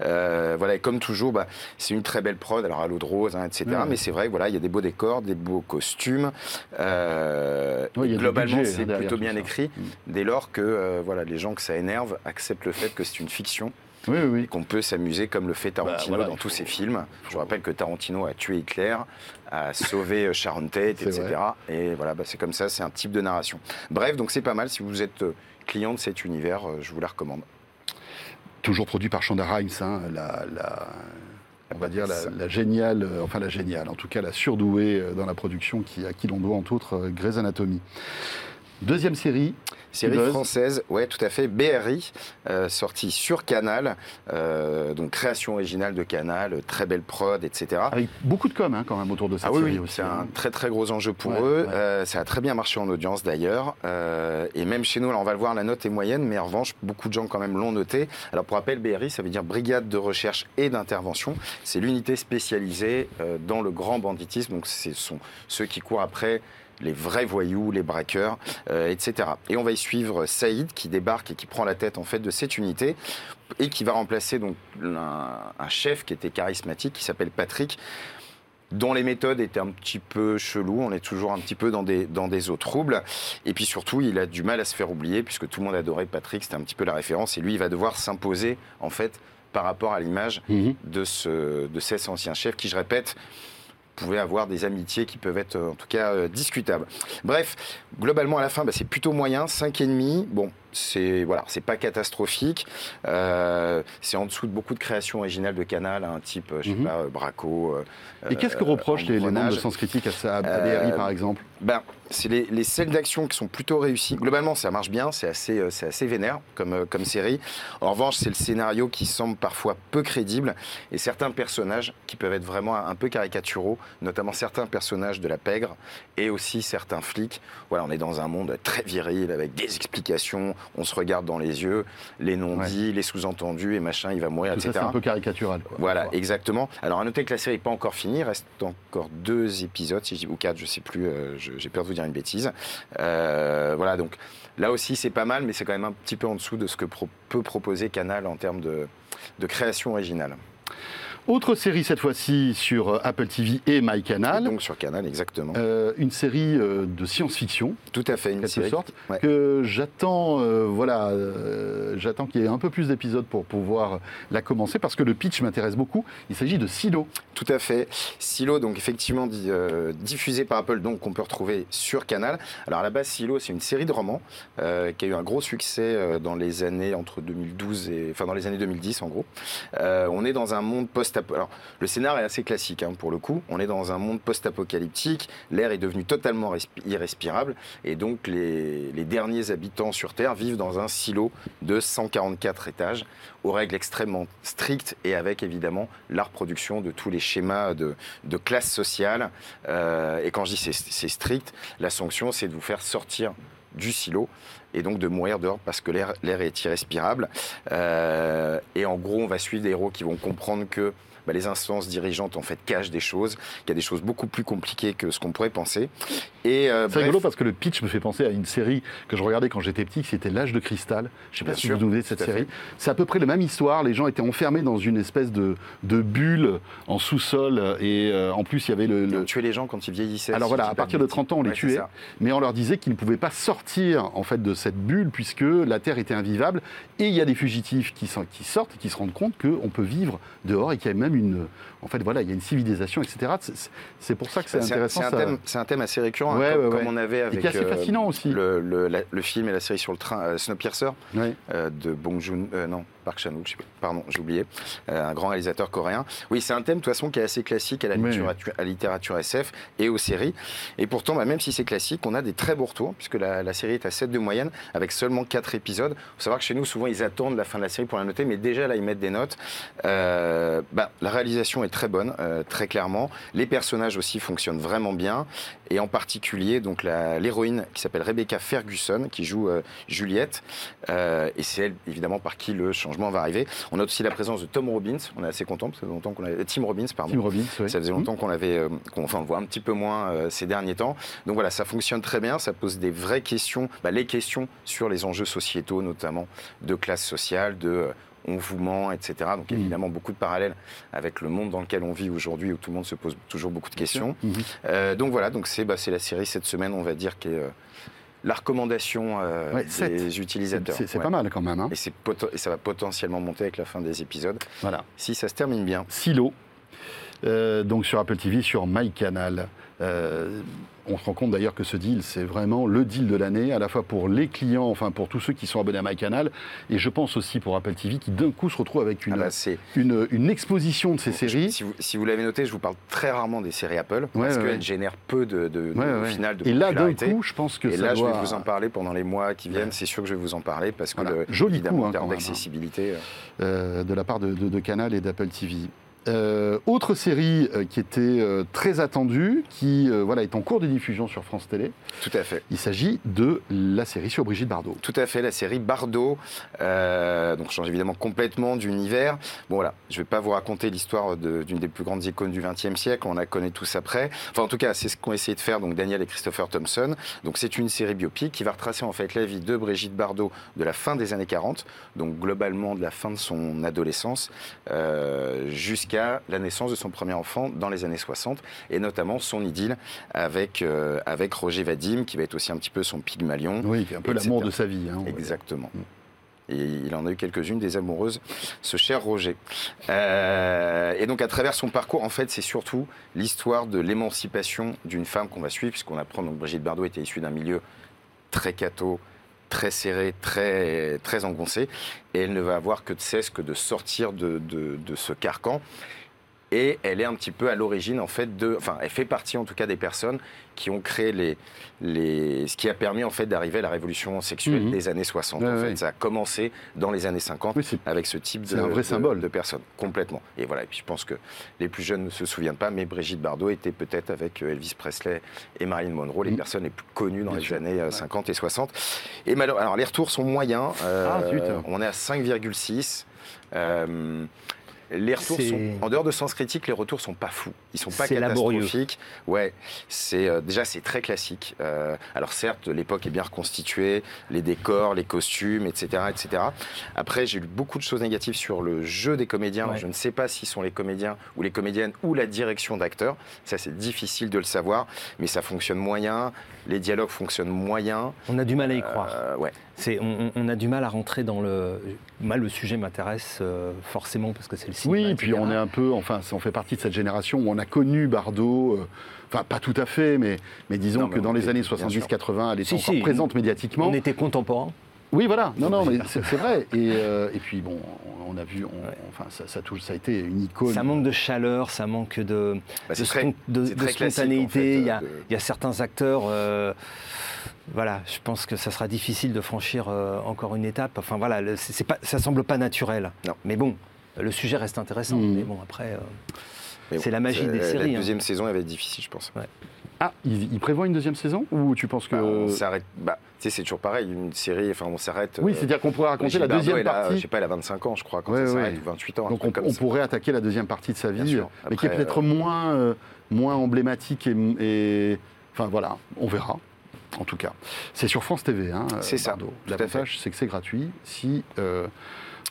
Euh, voilà, et comme toujours, bah, c'est une très belle prod. Alors à l'eau de rose, hein, etc. Mais c'est vrai, voilà, il y a des beaux décors, des beaux costumes. Euh, globalement, hein, c'est plutôt bien écrit. Mm. Dès lors que euh, voilà, les gens que ça énerve acceptent le fait que c'est une fiction Oui, oui, et qu'on peut s'amuser comme le fait Tarantino Bah, voilà, dans tous faut- ses films. Je vous rappelle que Tarantino a tué Hitler, a sauvé euh, Sharon Tate, etc. Et voilà, bah, c'est comme ça, c'est un type de narration. Bref, donc c'est pas mal. Si vous êtes euh, client de cet univers, euh, je vous la recommande. Toujours produit par Shonda Rhimes, hein, la, la- on va dire la, la géniale, enfin la géniale, en tout cas la surdouée dans la production qui, à qui l'on doit entre autres Grey's Anatomy. Deuxième série, Série Buzz. française, ouais, tout à fait. BRI, euh, sortie sur Canal, euh, donc création originale de Canal, très belle prod, etc. avec beaucoup de com hein, quand même autour de cette Ah oui, série oui, aussi. c'est hein. un très très gros enjeu pour Ouais, eux. ouais. Euh, ça a très bien marché en audience d'ailleurs. Euh, et même chez nous, alors on va le voir, la note est moyenne, mais en revanche, beaucoup de gens quand même l'ont noté. Alors pour rappel, BRI, ça veut dire Brigade de recherche et d'intervention. C'est l'unité spécialisée dans le grand banditisme. Donc ce sont ceux qui courent après les vrais voyous, les braqueurs, euh, etc. Et on va y suivre Saïd qui débarque et qui prend la tête en fait de cette unité et qui va remplacer donc un, un chef qui était charismatique qui s'appelle Patrick dont les méthodes étaient un petit peu cheloues, on est toujours un petit peu dans des, dans des eaux troubles. Et puis surtout, il a du mal à se faire oublier, puisque tout le monde adorait Patrick, c'était un petit peu la référence, et lui, il va devoir s'imposer, en fait, par rapport à l'image Mhm. de, ce, de ces anciens chefs qui, je répète, pouvaient avoir des amitiés qui peuvent être, en tout cas, euh, discutables. Bref, globalement, à la fin, bah, c'est plutôt moyen, 5,5. Bon, c'est voilà, c'est pas catastrophique. Euh, c'est en dessous de beaucoup de créations originales de Canal, un type, je sais Mhm. pas, euh, Braco. euh, Et qu'est-ce que euh, reprochent les, les membres de. Sens Critique à, à Euh, BRI, par exemple Ben, c'est les, les scènes d'action qui sont plutôt réussies. Globalement, ça marche bien, c'est assez, euh, c'est assez vénère comme, euh, comme série. En revanche, c'est le scénario qui semble parfois peu crédible et certains personnages qui peuvent être vraiment un peu caricaturaux, notamment certains personnages de la pègre et aussi certains flics. Voilà, on est dans un monde très viril avec des explications, on se regarde dans les yeux, les non-dits, les sous-entendus et machin, il va mourir, Tout etc. c'est un peu caricatural. quoi. Voilà, Voilà. exactement. Alors à noter que la série n'est pas encore finie, il reste encore deux épisodes, si je dis, ou quatre, je sais plus, euh, j'ai peur de vous dire une bêtise. Euh, voilà, donc là aussi c'est pas mal, mais c'est quand même un petit peu en dessous de ce que pro- peut proposer Canal en termes de, de création originale. Autre série cette fois-ci sur euh, Apple TV et MyCanal. donc sur Canal, exactement. Euh, une série euh, de science-fiction, Tout à fait, une série. sorte, ouais. que j'attends, euh, voilà, euh, j'attends qu'il y ait un peu plus d'épisodes pour pouvoir la commencer, parce que le pitch m'intéresse beaucoup. Il s'agit de Silo. Tout à fait. Silo, donc effectivement di- diffusé par Apple, donc qu'on peut retrouver sur Canal. Alors à la base, Silo, c'est une série de romans qui a eu un gros succès dans les années entre 2012 et enfin dans les années 2010 en gros. On est dans un monde post Le scénar est assez classique hein, pour le coup. On est dans un monde post-apocalyptique. L'air est devenu totalement respi- irrespirable et donc les, derniers habitants sur Terre vivent dans un silo de 144 étages aux règles extrêmement strictes et avec évidemment la reproduction de tous les schémas de, classe sociale. Euh, et quand je dis c'est strict, la sanction c'est de vous faire sortir du silo et donc de mourir dehors parce que l'air, est irrespirable. Euh, et en gros, on va suivre des héros qui vont comprendre que bah, les instances dirigeantes en fait cachent des choses, qu'il y a des choses beaucoup plus compliquées que ce qu'on pourrait penser. Et euh, C'est rigolo parce que le pitch me fait penser à une série que je regardais quand j'étais petit, c'était L'âge de cristal. Je ne sais pas Bien si sûr, vous vous souvenez de cette série. C'est à peu près la même histoire. Les gens étaient enfermés dans une espèce de, de bulle en sous-sol et euh, en plus il y avait le, le- on tuait les gens quand ils vieillissaient. Alors si voilà, à partir de bêtises. 30 ans, on les Ouais, tuait, mais on leur disait qu'ils ne pouvaient pas sortir en fait de cette bulle puisque la Terre était invivable. Et il y a des fugitifs qui, sont- qui sortent et qui se rendent compte qu'on peut vivre dehors et qu'il y a même une, en fait voilà, il y a une civilisation, etc. C'est- pour ça que c'est un, intéressant. c'est un ça. thème, c'est un thème assez récurrent, hein, comme, ouais, comme ouais. on avait Et avec qui est assez euh, fascinant aussi. le, le- la- le film et la série sur le train euh, Snowpiercer euh, de Bong Joon, euh, non, Park Chan-wook, pardon, j'ai oublié, euh, un grand réalisateur coréen. Oui, c'est un thème de toute façon qui est assez classique à la Oui. littérature, à la littérature SF et aux séries. Et pourtant, bah, même si c'est classique, on a des très beaux retours puisque la, la série est à 7 de moyenne avec seulement 4 épisodes. Il faut savoir que chez nous, souvent, ils attendent la fin de la série pour la noter, mais déjà là, ils mettent des notes. Euh, bah, la réalisation est très bonne, euh, très clairement. Les personnages aussi fonctionnent vraiment bien. Et en particulier, donc l'héroïne qui s'appelle Rebecca Ferguson, qui joue euh, Juliette. Et c'est elle, évidemment, par qui le changement va arriver. On note aussi la présence de Tom Robbins. On est assez content, parce que longtemps qu'on avait... Tim Robbins, pardon. Tim Robbins, oui. Ça faisait longtemps qu'on l'avait, euh, qu'on enfin, on le voit un petit peu moins euh, ces derniers temps. Donc voilà, ça fonctionne très bien, ça pose des vraies questions, bah, les questions sur les enjeux sociétaux, notamment de classe sociale, de euh, on vous ment, etc. Donc Mhm. évidemment beaucoup de parallèles avec le monde dans lequel on vit aujourd'hui, où tout le monde se pose toujours beaucoup de questions. Euh, donc voilà, donc c'est bah, c'est la série cette semaine, on va dire, qui est euh, la recommandation euh, Ouais, des utilisateurs. C'est Ouais. pas mal quand même. hein. Et ça va potentiellement monter avec la fin des épisodes, Voilà. si ça se termine bien. Silo, euh, donc sur Apple TV, sur MyCanal. Euh, on se rend compte d'ailleurs que ce deal, c'est vraiment le deal de l'année, à la fois pour les clients, enfin pour tous ceux qui sont abonnés à MyCanal, et je pense aussi pour Apple TV, qui d'un coup se retrouve avec une, Ah bah, c'est une, une exposition de ces séries. Si vous, si vous l'avez noté, je vous parle très rarement des séries Apple Ouais, parce ouais, qu'elles ouais. génèrent peu de, de- au final de Et là, d'un coup, je pense que Et ça là, je vais vous en parler pendant les mois qui viennent. C'est sûr que je vais vous en parler parce que, Voilà. le, Joli évidemment, coup, hein, en termes hein. d'accessibilité, euh, euh, de la part de Canal et d'Apple TV. Euh, autre série euh, qui était euh, très attendue, qui voilà, est en cours de diffusion sur France Télé, tout à fait. il s'agit de la série sur Brigitte Bardot. Tout à fait, la série Bardot. Donc, change évidemment complètement d'univers. Bon, voilà, je ne vais pas vous raconter l'histoire de- d'une des plus grandes icônes du XXe siècle. On la connaît tous après. Enfin, en tout cas, c'est ce qu'ont essayé de faire donc Daniel et Christopher Thompson. Donc, c'est une série biopic qui va retracer en fait la vie de Brigitte Bardot de la fin des années 40, donc globalement de la fin de son adolescence euh, jusqu'à la naissance de son premier enfant dans les années 60, et notamment son idylle avec, euh, avec Roger Vadim, qui va être aussi un petit peu son pygmalion. Oui, un peu l'amour de sa vie. hein, dire. Exactement. Et il en a eu quelques-unes des amoureuses, ce cher Roger. Euh, et donc à travers son parcours, en fait, c'est surtout l'histoire de l'émancipation d'une femme qu'on va suivre, puisqu'on apprend donc Brigitte Bardot était issue d'un milieu très catho, très serrée, très, très engoncée, et elle ne va avoir que de cesse que de sortir de, de, de ce carcan. Et elle est un petit peu à l'origine, en fait, de. Enfin, elle fait partie, en tout cas, des personnes qui ont créé les. les ce qui a permis, en fait, d'arriver à la révolution sexuelle Mhm. des années 60. Ouais, en fait. Ça a commencé dans les années 50 Oui, avec ce type de, c'est un vrai de- symbole. de personnes, complètement. Et voilà, et puis je pense que les plus jeunes ne se souviennent pas, mais Brigitte Bardot était peut-être avec euh, Elvis Presley et Marilyn Monroe, les Mhm. personnes les plus connues dans Bien les sûr. années euh, 50 et 60. Et malheureusement, alors les retours sont moyens. euh, Ah, on est à 5,6. Euh, les retours sont, en dehors de Sens Critique, les retours sont pas fous. Ils sont pas laborieux. catastrophiques. Ouais, c'est euh, déjà c'est très classique. Euh, alors certes, l'époque est bien reconstituée, les décors, les costumes, etc., etc. Après, j'ai lu beaucoup de choses négatives sur le jeu des comédiens. Ouais. Je ne sais pas si sont les comédiens ou les comédiennes ou la direction d'acteurs. Ça, c'est difficile de le savoir, mais ça fonctionne moyen. Les dialogues fonctionnent moyen. On a du mal à y croire. Euh, ouais. C'est, on, on a du mal à rentrer dans le. Moi, le sujet m'intéresse euh, forcément parce que c'est le cinéma. Oui, puis etc. on est un peu, enfin, on fait partie de cette génération où on a connu Bardot, euh, enfin pas tout à fait, mais, mais disons Non, mais que dans les années bien sûr. 70-80, elle était Si, encore si. présente médiatiquement. On était contemporains. Oui, voilà, non, non, mais c'est c'est vrai. Et, euh, et puis bon, on, a vu, on- enfin, ça, ça, touche, ça a été une icône. Ça manque de chaleur, ça manque de, Bah, très- spontanéité. en fait, il, y a, de- il y a certains acteurs. euh, voilà, je pense que ça sera difficile de franchir euh, encore une étape. Enfin voilà, le- c'est c'est pas, ça semble pas naturel. Non. Mais bon, le sujet reste intéressant. Mhm. Mais bon, après, euh, Mais c'est la magie des la- séries, La hein. deuxième saison, elle va être difficile, je pense. Ah, il, il prévoit une deuxième saison ou tu penses que Bah, on s'arrête. Bah, tu sais, c'est toujours pareil. Une série, enfin, on s'arrête. Oui, euh, c'est-à-dire qu'on pourrait raconter la Bardot, deuxième elle a, partie. je sais pas, elle a 25 ans, je crois, quand Ouais, ouais. s'arrête, ou 28 ans. Donc on, ça. pourrait attaquer la deuxième partie de sa vie, mais qui est peut-être euh, moins, euh, moins emblématique et, et- Enfin voilà, on verra. En tout cas, c'est sur France TV. Hein, C'est euh, ça, L'avantage, c'est que c'est gratuit. Si, euh,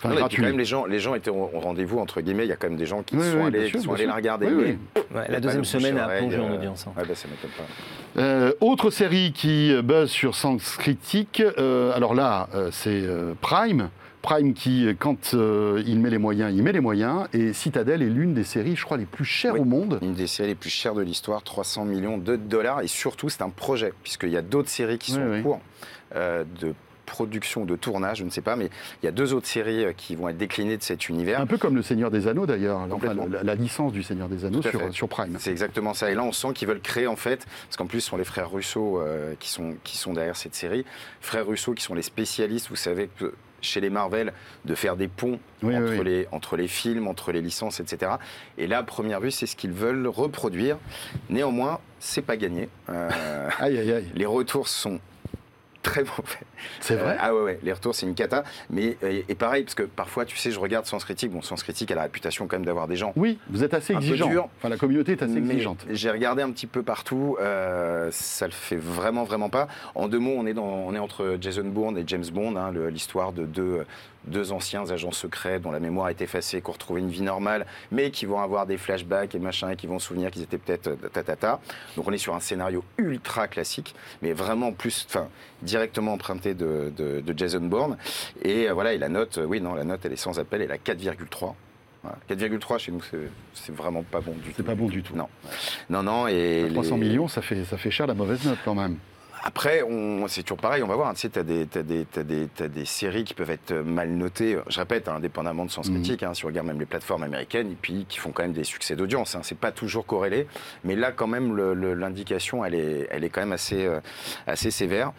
enfin, Non, puis quand même, les gens, les gens étaient au rendez-vous, entre guillemets. Il y a quand même des gens qui Oui, sont oui, allés, sûr, qui sont allés la regarder. Oui, mais oui. ouais, pas la deuxième semaine à a plongé en euh, audience. hein. Ouais, bah, ça m'étonne pas. Euh, autre série qui buzz sur Sens Critique, euh, alors là, euh, c'est euh, Prime. Prime qui, quand euh, il met les moyens, il met les moyens. Et Citadel est l'une des séries, je crois, les plus chères Oui. au monde. Une des séries les plus chères de l'histoire, 300 millions de dollars. Et surtout, c'est un projet, puisqu'il y a d'autres séries qui sont oui. en cours euh, de production, de tournage, je ne sais pas, mais il y a deux autres séries euh, qui vont être déclinées de cet univers. Un peu comme Le Seigneur des Anneaux d'ailleurs, enfin, la, la licence du Seigneur des Anneaux sur, Prime. C'est exactement ça. Et là, on sent qu'ils veulent créer, en fait, parce qu'en plus, ce sont les frères Russo euh, qui, sont, qui sont derrière cette série. Frères Russo qui sont les spécialistes, vous savez, que chez les Marvel, de faire des ponts Oui, entre, oui. Les, entre les films, entre les licences, etc. Et là, à première vue, c'est ce qu'ils veulent reproduire. Néanmoins, c'est pas gagné. Euh, Aïe, aïe, aïe. les retours sont très mauvais. C'est vrai Euh, ah ouais, ouais, les retours, c'est une cata. Mais, et, et pareil, parce que parfois, tu sais, je regarde Sens Critique. Bon, Sens Critique a la réputation quand même d'avoir des gens Oui, vous êtes assez exigeant. dur. Enfin, la communauté est assez exigeante. J'ai regardé un petit peu partout, euh, ça le fait vraiment, vraiment pas. En deux mots, on est, dans, on est entre Jason Bourne et James Bond, hein, l'histoire de deux, deux anciens agents secrets dont la mémoire est effacée, qui ont retrouvé une vie normale, mais qui vont avoir des flashbacks et machin, et qui vont se souvenir qu'ils étaient peut-être euh, tatata. Donc on est sur un scénario ultra classique, mais vraiment plus, enfin, directement emprunté de, de- de Jason Bourne. Et euh, voilà, et la note, euh, oui, non, la note, elle est sans appel, elle est à 4,3. Voilà. 4,3 chez nous, c'est- c'est vraiment pas bon du tout. C'est pas bon du tout. Non. Non, non, et. 300 les- millions, ça fait, ça fait cher la mauvaise note quand même. Après, c'est toujours pareil, on va voir. hein, Tu sais, tu as, des, t'as des, t'as des séries qui peuvent être mal notées, je répète, hein, indépendamment de sens Mhm. critique, hein, si on regarde même les plateformes américaines, et puis qui font quand même des succès d'audience. Hein, c'est pas toujours corrélé, mais là, quand même, l'indication, elle est, elle est quand même assez, euh, assez sévère.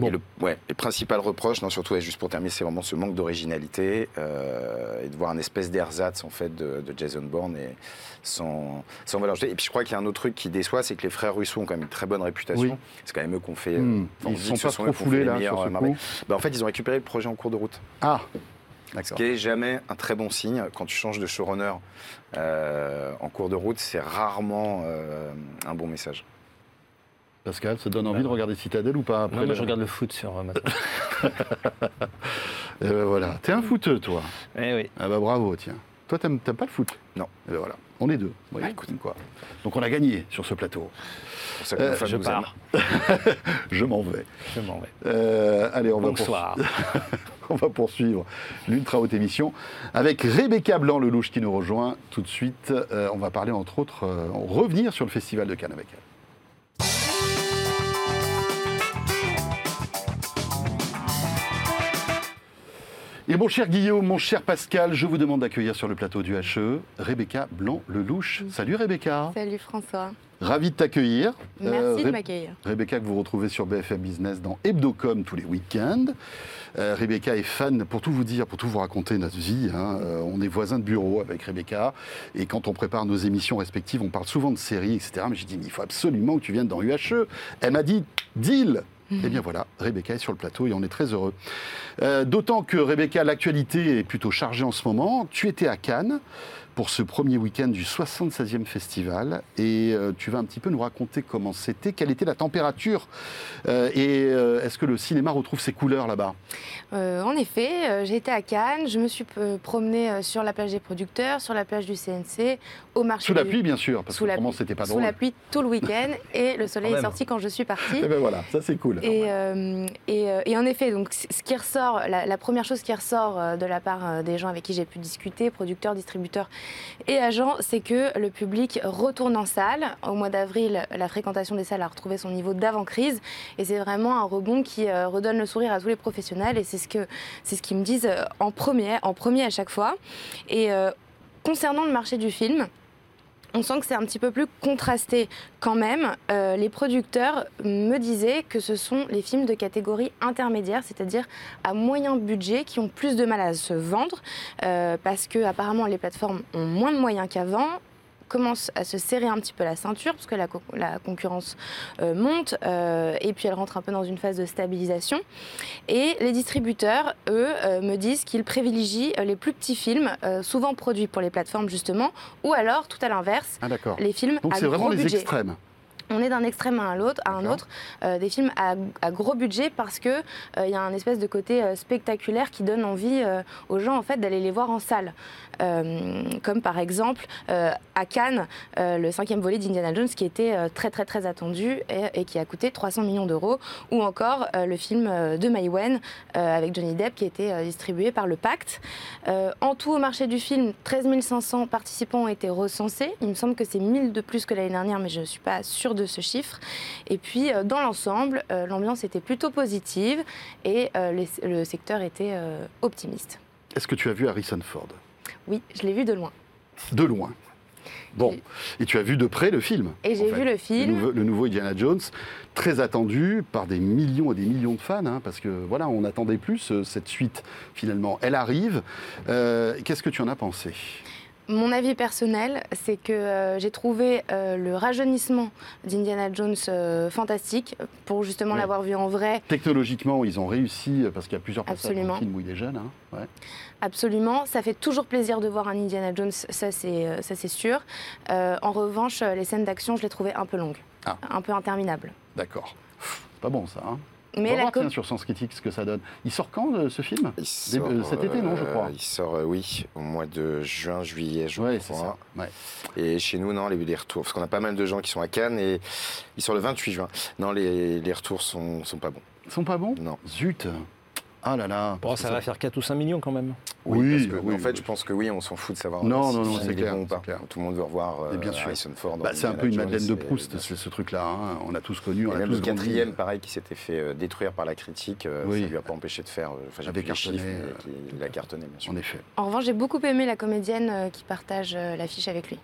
Bon. Et le, ouais, les principales reproches, non, surtout, et juste pour terminer, c'est vraiment ce manque d'originalité euh, et de voir un espèce d'ersatz en fait de, de Jason Bourne et sans, sans valeur. Et puis je crois qu'il y a un autre truc qui déçoit, c'est que les frères Russo ont quand même une très bonne réputation. Oui. C'est quand même eux qu'on fait. Euh, on Ils sont pas eux trop foulés là sur ce euh, coup. Bah, en fait, ils ont récupéré le projet en cours de route. Ah, Ce qui est jamais un très bon signe. Quand tu changes de showrunner euh, en cours de route, c'est rarement euh, un bon message. Pascal, ça donne envie de regarder Citadel ou pas après Non, le- je regarde le foot sur euh, maintenant. Eh ben voilà. T'es un footeux, toi. Eh oui. Ah bah bravo, tiens. Toi, t'aimes pas le foot? Non. Eh ben voilà. On est deux. Voyez, Ah, écoute. quoi. Donc on a gagné sur ce plateau. C'est pour ça que Euh, Je nous pars. Je m'en vais. Je m'en vais. Euh, allez, on va, Bonsoir. on va poursuivre l'ultra haute émission avec Rebecca Blanc-Lelouch qui nous rejoint tout de suite. Euh, on va parler entre autres, euh, revenir sur le festival de Cannes avec elle. Et mon cher Guillaume, mon cher Pascal, je vous demande d'accueillir sur le plateau du HE Rebecca Blanc-Lelouch. Salut Rebecca. Salut François. Ravi de t'accueillir. Merci Euh, de m'accueillir. Rebecca que vous retrouvez sur BFM Business dans Hebdocom tous les week-ends. Euh, Rebecca est fan, pour tout vous dire, pour tout vous raconter notre vie. hein, euh, on est voisins de bureau avec Rebecca. Et quand on prépare nos émissions respectives, on parle souvent de séries, etc. Mais j'ai dit, mais il faut absolument que tu viennes dans UHE. Elle m'a dit, deal Eh bien voilà, Rebecca est sur le plateau et on est très heureux. Euh, D'autant que Rebecca, l'actualité est plutôt chargée en ce moment. Tu étais à Cannes pour ce premier week-end du 76e festival et euh, tu vas un petit peu nous raconter comment c'était, quelle était la température euh, et euh, est-ce que le cinéma retrouve ses couleurs là-bas? En effet, j'ai été à Cannes, je me suis promenée sur la plage des producteurs, sur la plage du CNC, au marché Sous la du- pluie bien sûr, parce sous que c'était pas sous drôle. la pluie tout le week-end et le soleil est sorti quand je suis partie. Et ben voilà, ça c'est cool. Et, et, et en effet, donc, ce qui ressort, la, la première chose qui ressort de la part des gens avec qui j'ai pu discuter, producteurs, distributeurs et agents, c'est que le public retourne en salle. Au mois d'avril, la fréquentation des salles a retrouvé son niveau d'avant-crise. Et c'est vraiment un rebond qui euh, redonne le sourire à tous les professionnels. Et c'est ce que ce qu'ils me disent euh, en premier, en premier à chaque fois. Et euh, concernant le marché du film, on sent que c'est un petit peu plus contrasté quand même. Euh, les producteurs me disaient que ce sont les films de catégorie intermédiaire, c'est-à-dire à moyen budget, qui ont plus de mal à se vendre, euh, parce que apparemment les plateformes ont moins de moyens qu'avant commencent à se serrer un petit peu la ceinture parce que la, co- la concurrence euh, monte euh, et puis elle rentre un peu dans une phase de stabilisation. Et les distributeurs eux euh, me disent qu'ils privilégient les plus petits films souvent produits pour les plateformes justement ou alors tout à l'inverse Ah les films Donc à c'est vraiment les extrêmes. On est d'un extrême à un autre, à un autre, euh, des films à, à gros budget parce que euh, y a un espèce de côté euh, spectaculaire qui donne envie aux gens en fait d'aller les voir en salle. Comme par exemple à Cannes, le cinquième volet d'Indiana Jones qui était très très très attendu et, et qui a coûté 300 millions d'euros, ou encore le film de Mai Wen avec Johnny Depp qui était euh, distribué par le Pacte. En tout au marché du film, 13 500 participants ont été recensés. Il me semble que c'est 1000 de plus que l'année dernière, mais je ne suis pas sûre de ce chiffre. Et puis euh, dans l'ensemble, euh, l'ambiance était plutôt positive et euh, les- le secteur était optimiste. Est-ce que tu as vu Harrison Ford? Oui, je l'ai vu de loin. De loin. Bon, et tu as vu de près le film. Et j'ai vu le Le film. nouveau, le nouveau Indiana Jones, très attendu par des millions et des millions de fans, hein, parce que voilà, on attendait plus cette suite finalement. Elle arrive. Euh, Qu'est-ce que tu en as pensé? Mon avis personnel, c'est que euh, j'ai trouvé euh, le rajeunissement d'Indiana Jones euh, fantastique pour justement l'avoir vu en vrai. Technologiquement, ils ont réussi, parce qu'il y a plusieurs passages dans Absolument. le film où il est jeune. hein, ouais. Absolument, ça fait toujours plaisir de voir un Indiana Jones, ça c'est sûr. En revanche, les scènes d'action, je les trouvais un peu longues, Ah. un peu interminables. D'accord. Pas bon ça. Hein Mais On va la voir com- sur Sens Critique ce que ça donne. Il sort quand euh, ce film Début- euh, cet été, non, je euh, crois. Il sort, euh, oui, au mois de juin, juillet, je Ouais, crois. ça. Ouais. Et chez nous, non, les, les retours, parce qu'on a pas mal de gens qui sont à Cannes et il sort le 28 juin. Non, les, les retours sont, sont pas bons. Ils sont pas bons Non. Zut. Ah là là. Bon, ça va faire 4 ou 5 millions quand même. Oui, parce que, oui, en fait, oui. je pense que oui, on s'en fout de savoir Non, si non, non, c'est clair, bon clair. Tout le monde veut revoir euh, Et bien sûr. Harrison Ford. Bah, dans c'est un peu une Madeleine de Proust, bien ce, truc-là. hein. On a tous connu, on Et a même tous le grandi. quatrième, pareil, qui s'était fait euh, détruire par la critique, euh, Oui. ça lui a pas empêché de faire. euh, Enfin, j'ai les cartonné, chiffres, mais euh, qu'il- il a cartonné, bien sûr. En effet. En revanche, j'ai beaucoup aimé la comédienne euh, qui partage euh, l'affiche avec lui.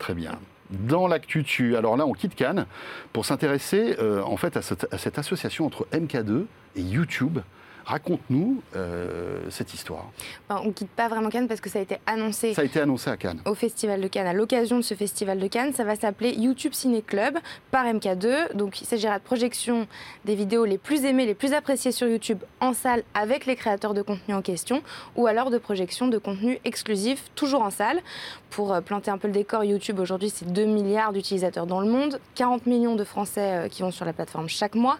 Très bien. Dans l'actu, tu... alors là, on quitte Cannes pour s'intéresser euh, en fait à cette, à cette association entre MK2 et YouTube. Raconte-nous euh, cette histoire. Enfin, on quitte pas vraiment Cannes parce que ça a été annoncé. Ça a été annoncé à Cannes. au Festival de Cannes. À l'occasion de ce Festival de Cannes, ça va s'appeler YouTube Ciné Club par MK2. Donc il s'agira de projection des vidéos les plus aimées, les plus appréciées sur YouTube en salle avec les créateurs de contenu en question, ou alors de projection de contenu exclusif, toujours en salle. Pour euh, planter un peu le décor, YouTube aujourd'hui c'est 2 milliards d'utilisateurs dans le monde, 40 millions de Français euh, qui vont sur la plateforme chaque mois.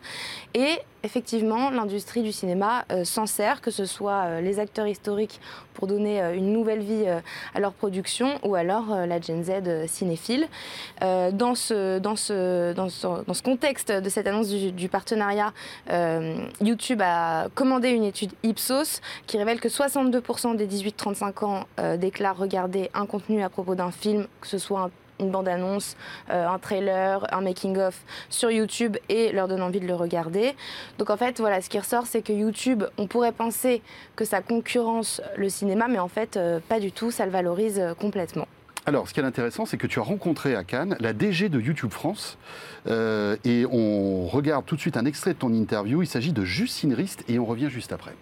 Et effectivement, l'industrie du cinéma euh, s'en sert, que ce soit euh, les acteurs historiques pour donner euh, une nouvelle vie à leur production ou alors la Gen Z cinéphile. Dans, ce, contexte de cette annonce du, partenariat, YouTube a commandé une étude Ipsos qui révèle que 62% des 18-35 ans déclarent regarder un contenu à propos d'un film, que ce soit un une bande-annonce, euh, un trailer, un making-of sur YouTube et leur donne envie de le regarder. Donc en fait, voilà, ce qui ressort, c'est que YouTube, on pourrait penser que ça concurrence le cinéma, mais en fait, euh, pas du tout, ça le valorise euh, complètement. Alors, ce qui est intéressant, c'est que tu as rencontré à Cannes la DG de YouTube France. et on regarde tout de suite un extrait de ton interview. Il s'agit de Justine Rist et on revient juste après.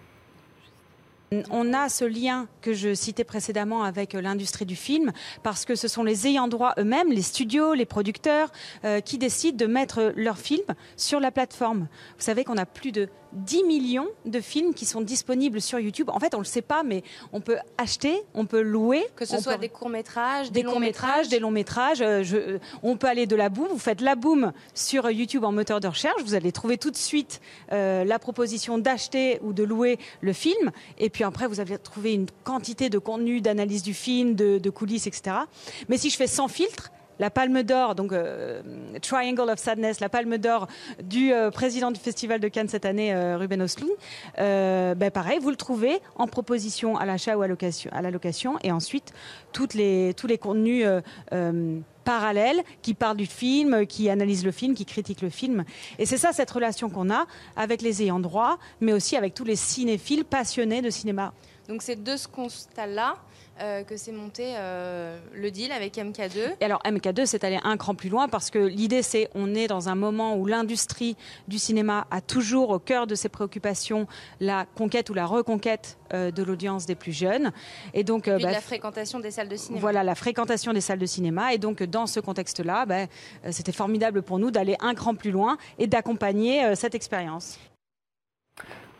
On a ce lien que je citais précédemment avec euh, l'industrie du film parce que ce sont les ayants droit eux-mêmes, les studios, les producteurs, euh, qui décident de mettre leurs films sur la plateforme. Vous savez qu'on a plus de 10 millions de films qui sont disponibles sur YouTube. En fait, on ne le sait pas, mais on peut acheter, on peut louer. Que ce soit peut- des courts-métrages, des courts-métrages, des longs-métrages. euh, je- euh, on peut aller de la boum. Vous faites la boum sur YouTube en moteur de recherche. Vous allez trouver tout de suite euh, la proposition d'acheter ou de louer le film. Et puis après, vous allez trouver une quantité de contenu, d'analyse du film, de, coulisses, etc. Mais si je fais sans filtre, la Palme d'Or, donc euh, Triangle of Sadness, la Palme d'Or du euh, président du Festival de Cannes cette année, euh, Ruben Östlund, euh, ben pareil, vous le trouvez en proposition à l'achat ou à, à la location, et ensuite les, tous les contenus euh, euh, parallèles qui parlent du film, qui analysent le film, qui critiquent le film. Et c'est ça cette relation qu'on a avec les ayants droit, mais aussi avec tous les cinéphiles passionnés de cinéma. Donc c'est de ce constat-là euh, que s'est monté euh, le deal avec MK2. Et alors MK2, c'est allé un cran plus loin parce que l'idée, c'est on est dans un moment où l'industrie du cinéma a toujours au cœur de ses préoccupations la conquête ou la reconquête euh, de l'audience des plus jeunes. Et donc, de bah, la fréquentation des salles de cinéma. voilà la fréquentation des salles de cinéma. Et donc, dans ce contexte-là, bah, c'était formidable pour nous d'aller un cran plus loin et d'accompagner cette expérience.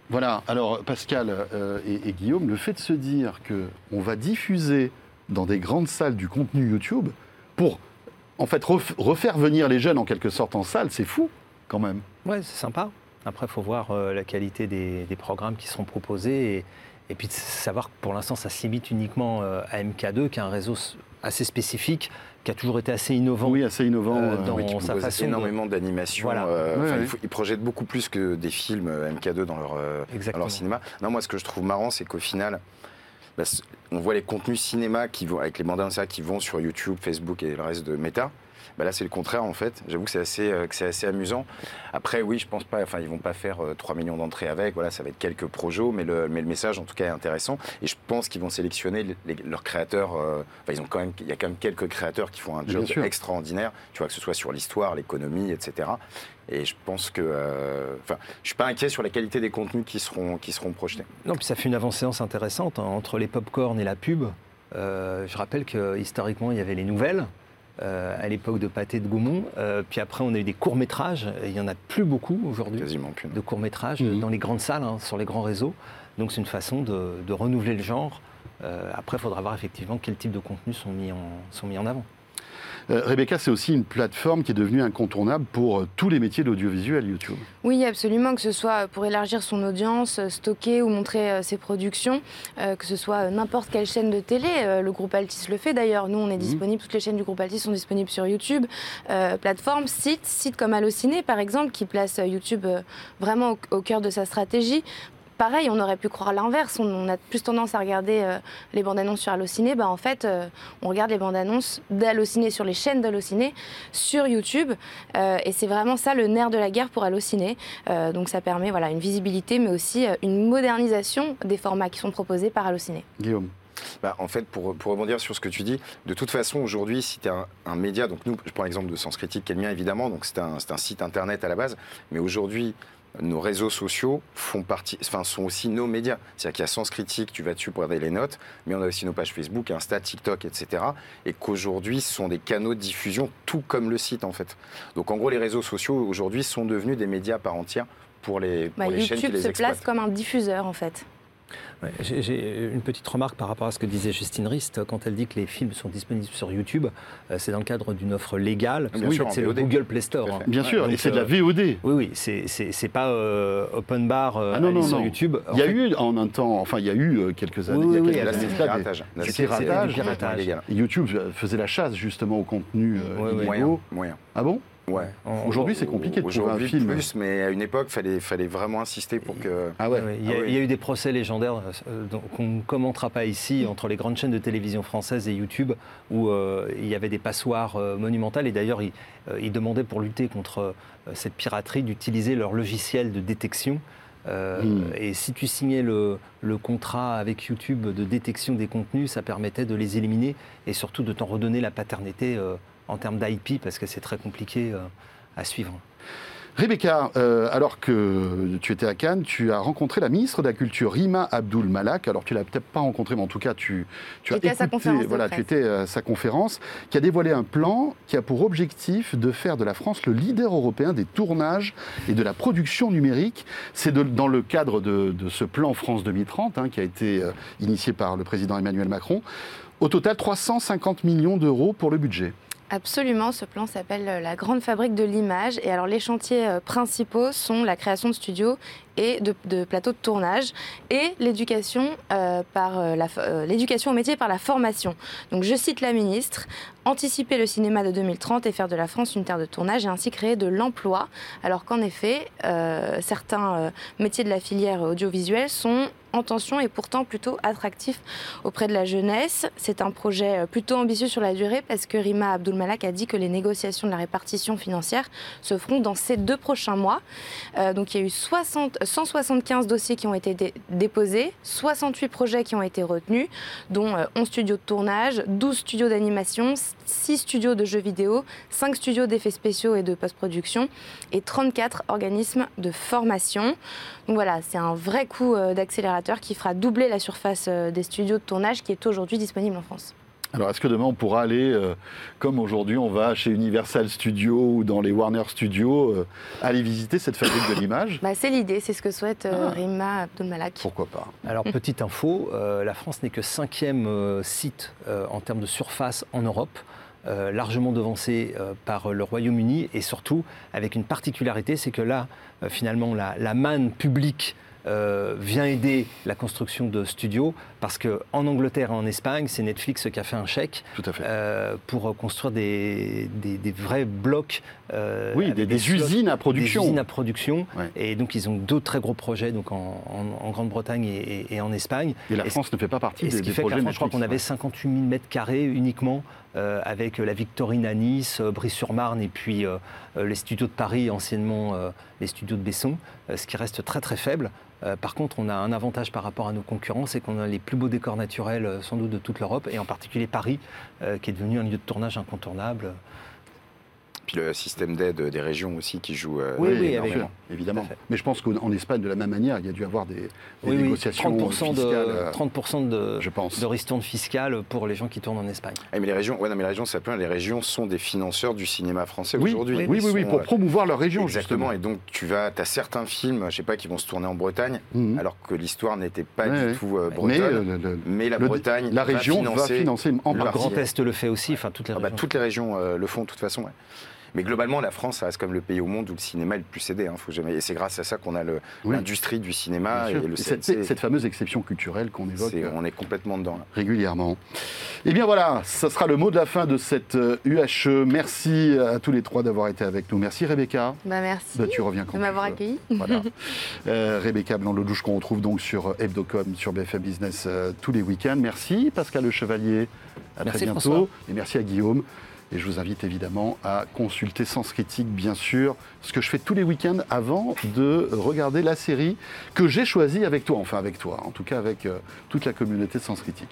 Voilà, alors Pascal euh, et, Guillaume, le fait de se dire qu'on va diffuser dans des grandes salles du contenu YouTube pour en fait ref- refaire venir les jeunes en quelque sorte en salle, c'est fou quand même. Ouais, c'est sympa. Après, il faut voir euh, la qualité des, programmes qui seront proposés et puis de savoir que pour l'instant, ça se limite uniquement euh, à MK2, qui est un réseau assez spécifique, qui a toujours été assez innovant. Oui, assez innovant. Euh, dans- Oui, qui sa façon énormément d'animation. Voilà. euh, Ils projettent beaucoup plus que des films euh, MK2 dans leur, dans Exactement. leur cinéma. Non, moi, ce que je trouve marrant, c'est qu'au final, bah, on voit les contenus cinéma qui vont, avec les bandes annonces qui vont sur YouTube, Facebook et le reste de Meta. Bah là, c'est le contraire en fait. J'avoue que c'est assez, euh, que c'est assez amusant. Après, oui, je pense pas. Enfin, ils vont pas faire euh, 3 millions d'entrées avec. Voilà, ça va être quelques projets, mais le, mais le message en tout cas est intéressant. Et je pense qu'ils vont sélectionner les- les- leurs créateurs. euh, enfin, ils ont quand même, il y a quand même quelques créateurs qui font un job extraordinaire. Tu vois que ce soit sur l'histoire, l'économie, etc. Et je pense que, euh, enfin, je suis pas inquiet sur la qualité des contenus qui seront, qui seront projetés. Non, puis ça fait une avancée intéressante hein, entre les pop-corn et la pub. Euh, je rappelle que historiquement, il y avait les nouvelles. Euh, à l'époque de Pâté de Gaumont. Euh, puis après, on a eu des courts-métrages. Il n'y en a plus beaucoup aujourd'hui Quasiment plus. de courts-métrages Mhm. dans les grandes salles, hein, sur les grands réseaux. Donc c'est une façon de, de renouveler le genre. Euh, après, il faudra voir effectivement quel type de contenus sont mis en, sont mis en avant. Euh, Rebecca, c'est aussi une plateforme qui est devenue incontournable pour euh, tous les métiers de l'audiovisuel YouTube. Oui, absolument, que ce soit pour élargir son audience, euh, stocker ou montrer euh, ses productions, euh, que ce soit euh, n'importe quelle chaîne de télé. euh, le groupe Altis le fait d'ailleurs. Nous, on est disponible, toutes les chaînes du groupe Altis sont disponibles sur YouTube. Euh, plateforme, site, site comme Allociné par exemple, qui place euh, YouTube euh, vraiment au, au cœur de sa stratégie. Pareil, on aurait pu croire l'inverse. On, on a plus tendance à regarder euh, les bandes annonces sur Allociné. Bah, en fait, euh, on regarde les bandes annonces d'Allociné sur les chaînes d'Allociné sur YouTube. Euh, et c'est vraiment ça le nerf de la guerre pour Allociné. Euh, donc ça permet voilà, une visibilité, mais aussi euh, une modernisation des formats qui sont proposés par Allociné. Guillaume. Bah, en fait, pour, pour rebondir sur ce que tu dis, de toute façon, aujourd'hui, si tu es un, un média, donc nous, je prends l'exemple de Sens Critique, qui est le mien évidemment, donc c'est un, c'est un site internet à la base, mais aujourd'hui, nos réseaux sociaux font partie, enfin, sont aussi nos médias. C'est-à-dire qu'il y a Sens Critique, tu vas dessus pour regarder les notes, mais on a aussi nos pages Facebook, Insta, TikTok, etc. Et qu'aujourd'hui, ce sont des canaux de diffusion, tout comme le site en fait. Donc en gros, les réseaux sociaux aujourd'hui sont devenus des médias à part entière pour les, pour Bah, les chaînes qui YouTube les se exploitent. place comme un diffuseur en fait. Ouais, J'ai une petite remarque par rapport à ce que disait Justine Rist quand elle dit que les films sont disponibles sur YouTube. euh, c'est dans le cadre d'une offre légale. Fait, en c'est le. Google Play Store. Hein. Bien sûr, et c'est de la euh, VOD. Oui, oui, c'est- pas euh, open bar euh, Ah non, aller non, sur non. YouTube. Il y a fait, eu en un temps, enfin il y a eu quelques années, Oui, il y a oui, quelques oui, années piratage. Là, illégal. YouTube faisait la chasse justement au contenu euh, Ouais, ouais. illégaux. Moyen, moyen. Ah bon? Ouais. Aujourd'hui, c'est compliqué de trouver un Aujourd'hui, film. plus, mais à une époque, fallait, fallait vraiment insister pour que. Ah ouais. Ouais, il, y a, Ah oui. il y a eu des procès légendaires euh, donc, qu'on ne commentera pas ici entre les grandes chaînes de télévision françaises et YouTube où euh, il y avait des passoires euh, monumentales et d'ailleurs ils, euh, ils demandaient pour lutter contre euh, cette piraterie d'utiliser leur logiciel de détection. Euh, Mm. Et si tu signais le, le contrat avec YouTube de détection des contenus, ça permettait de les éliminer et surtout de t'en redonner la paternité euh, en termes d'IP parce que c'est très compliqué euh, à suivre. Rebecca, euh, alors que tu étais à Cannes, tu as rencontré la ministre de la Culture, Rima Abdul Malak. Alors, tu l'as peut-être pas rencontrée, mais en tout cas, tu, tu as à sa écouté- conférence voilà, tu étais à sa conférence, qui a dévoilé un plan qui a pour objectif de faire de la France le leader européen des tournages et de la production numérique. C'est dans le cadre de, de ce plan France 2030, hein, qui a été euh, initié par le président Emmanuel Macron. Au total, 350 millions d'euros pour le budget. Absolument, ce plan s'appelle euh, la Grande Fabrique de l'Image. Et alors les chantiers euh, principaux sont la création de studios et de, de plateaux de tournage et l'éducation euh, par euh, euh, l'éducation au métier par la formation. Donc je cite la ministre anticiper le cinéma de 2030 et faire de la France une terre de tournage et ainsi créer de l'emploi. Alors qu'en effet, certains métiers de la filière audiovisuelle sont en tension et pourtant plutôt attractifs auprès de la jeunesse. C'est un projet plutôt ambitieux sur la durée parce que Rima Abdulmalak a dit que les négociations de la répartition financière se feront dans ces deux prochains mois. Donc il y a eu 60, 175 dossiers qui ont été dé- déposés, 68 projets qui ont été retenus, dont euh, 11 studios de tournage, 12 studios d'animation, 6 studios de jeux vidéo, 5 studios d'effets spéciaux et de post-production et 34 organismes de formation. Donc voilà, c'est un vrai coup euh, d'accélérateur qui fera doubler la surface euh, des studios de tournage qui est aujourd'hui disponible en France. Alors, est-ce que demain on pourra aller, euh, comme aujourd'hui on va chez Universal Studios ou dans les Warner Studios, euh, aller visiter cette fabrique de l'image Bah, c'est l'idée, c'est ce que souhaite euh, Rima Abdulmalak. Pourquoi pas. Alors, petite info, euh, la France n'est que cinquième euh, site euh, en termes de surface en Europe, euh, largement devancé euh, par le Royaume-Uni. Et surtout avec une particularité, c'est que là, euh, finalement, la, la manne publique euh, vient aider la construction de studios parce qu'en Angleterre et en Espagne, c'est Netflix qui a fait un chèque Tout à fait. euh, pour construire des, des- des vrais blocs. euh, oui, des, des slots usines à production. des usines à production. Ouais. Et donc, ils ont deux très gros projets donc en, en- en Grande-Bretagne et, et- et en Espagne. Et la Et France ne fait pas partie Et des, ce qui fait que la France, je crois qu'on avait 58 000 mètres carrés uniquement euh, avec la Victorine à Nice, euh, Brie-sur-Marne et puis euh, les studios de Paris, anciennement les studios de Besson, ce qui reste très très faible. Par contre, on a un avantage par rapport à nos concurrents, c'est qu'on a les plus beaux décors naturels euh, sans doute de toute l'Europe et en particulier Paris, euh, qui est devenu un lieu de tournage incontournable. Puis le système d'aide des régions aussi qui joue. euh, Oui, oui, évidemment. Mais je pense qu'en en Espagne, de la même manière, il y a dû avoir des, des Oui, oui, négociations 30% fiscales, de, euh, 30% de, je pense. de ristournes fiscales pour les gens qui tournent en Espagne. Ah, mais les régions, ouais, non, mais les régions, ça plein. Les régions sont des financeurs du cinéma français Oui, aujourd'hui. oui, oui, oui, sont, pour euh, promouvoir leur région, Exactement. justement. Et donc, tu vas, as certains films, je sais pas, qui vont se tourner en Bretagne, Mhm. alors que l'histoire n'était pas Ouais, du ouais. tout euh, Mais bretonne. euh, le- le- Mais la le- Bretagne, la région va financer, financer. en le Le partie. Grand Est le fait aussi, enfin toutes les Ah bah, régions. euh, le font de toute façon. ouais. Mais globalement, la France, ça reste comme le pays au monde où le cinéma est le plus aidé. hein, faut jamais... Et c'est grâce à ça qu'on a Oui. l'industrie du cinéma et le Et cette, fameuse exception culturelle qu'on évoque C'est- euh, on est complètement dedans. là. régulièrement. Eh bien voilà, ça sera le mot de la fin de cette UHE. Merci à tous les trois d'avoir été avec nous. Merci Rebecca. Bah, merci Bah, tu reviens quand de m'avoir accueilli. Voilà. Euh, Rebecca Blanc-Lelouch qu'on retrouve donc sur euh, Hebdocom, sur BFM Business euh, tous les week-ends. Merci Pascal Le Chevalier. À Merci, très bientôt. François. Et merci à Guillaume. Et je vous invite évidemment à consulter Sens Critique, bien sûr, ce que je fais tous les week-ends avant de regarder la série que j'ai choisie avec toi, enfin avec toi, en tout cas avec euh, toute la communauté de Sens Critique.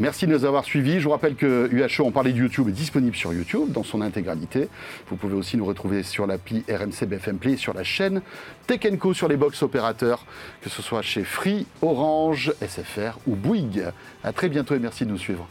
Merci de nous avoir suivis. Je vous rappelle que UHE, on parlait de YouTube, est disponible sur YouTube dans son intégralité. Vous pouvez aussi nous retrouver sur l'appli RMC BFM Play, sur la chaîne Tech Co sur les box opérateurs, que ce soit chez Free, Orange, SFR ou Bouygues. À très bientôt et merci de nous suivre.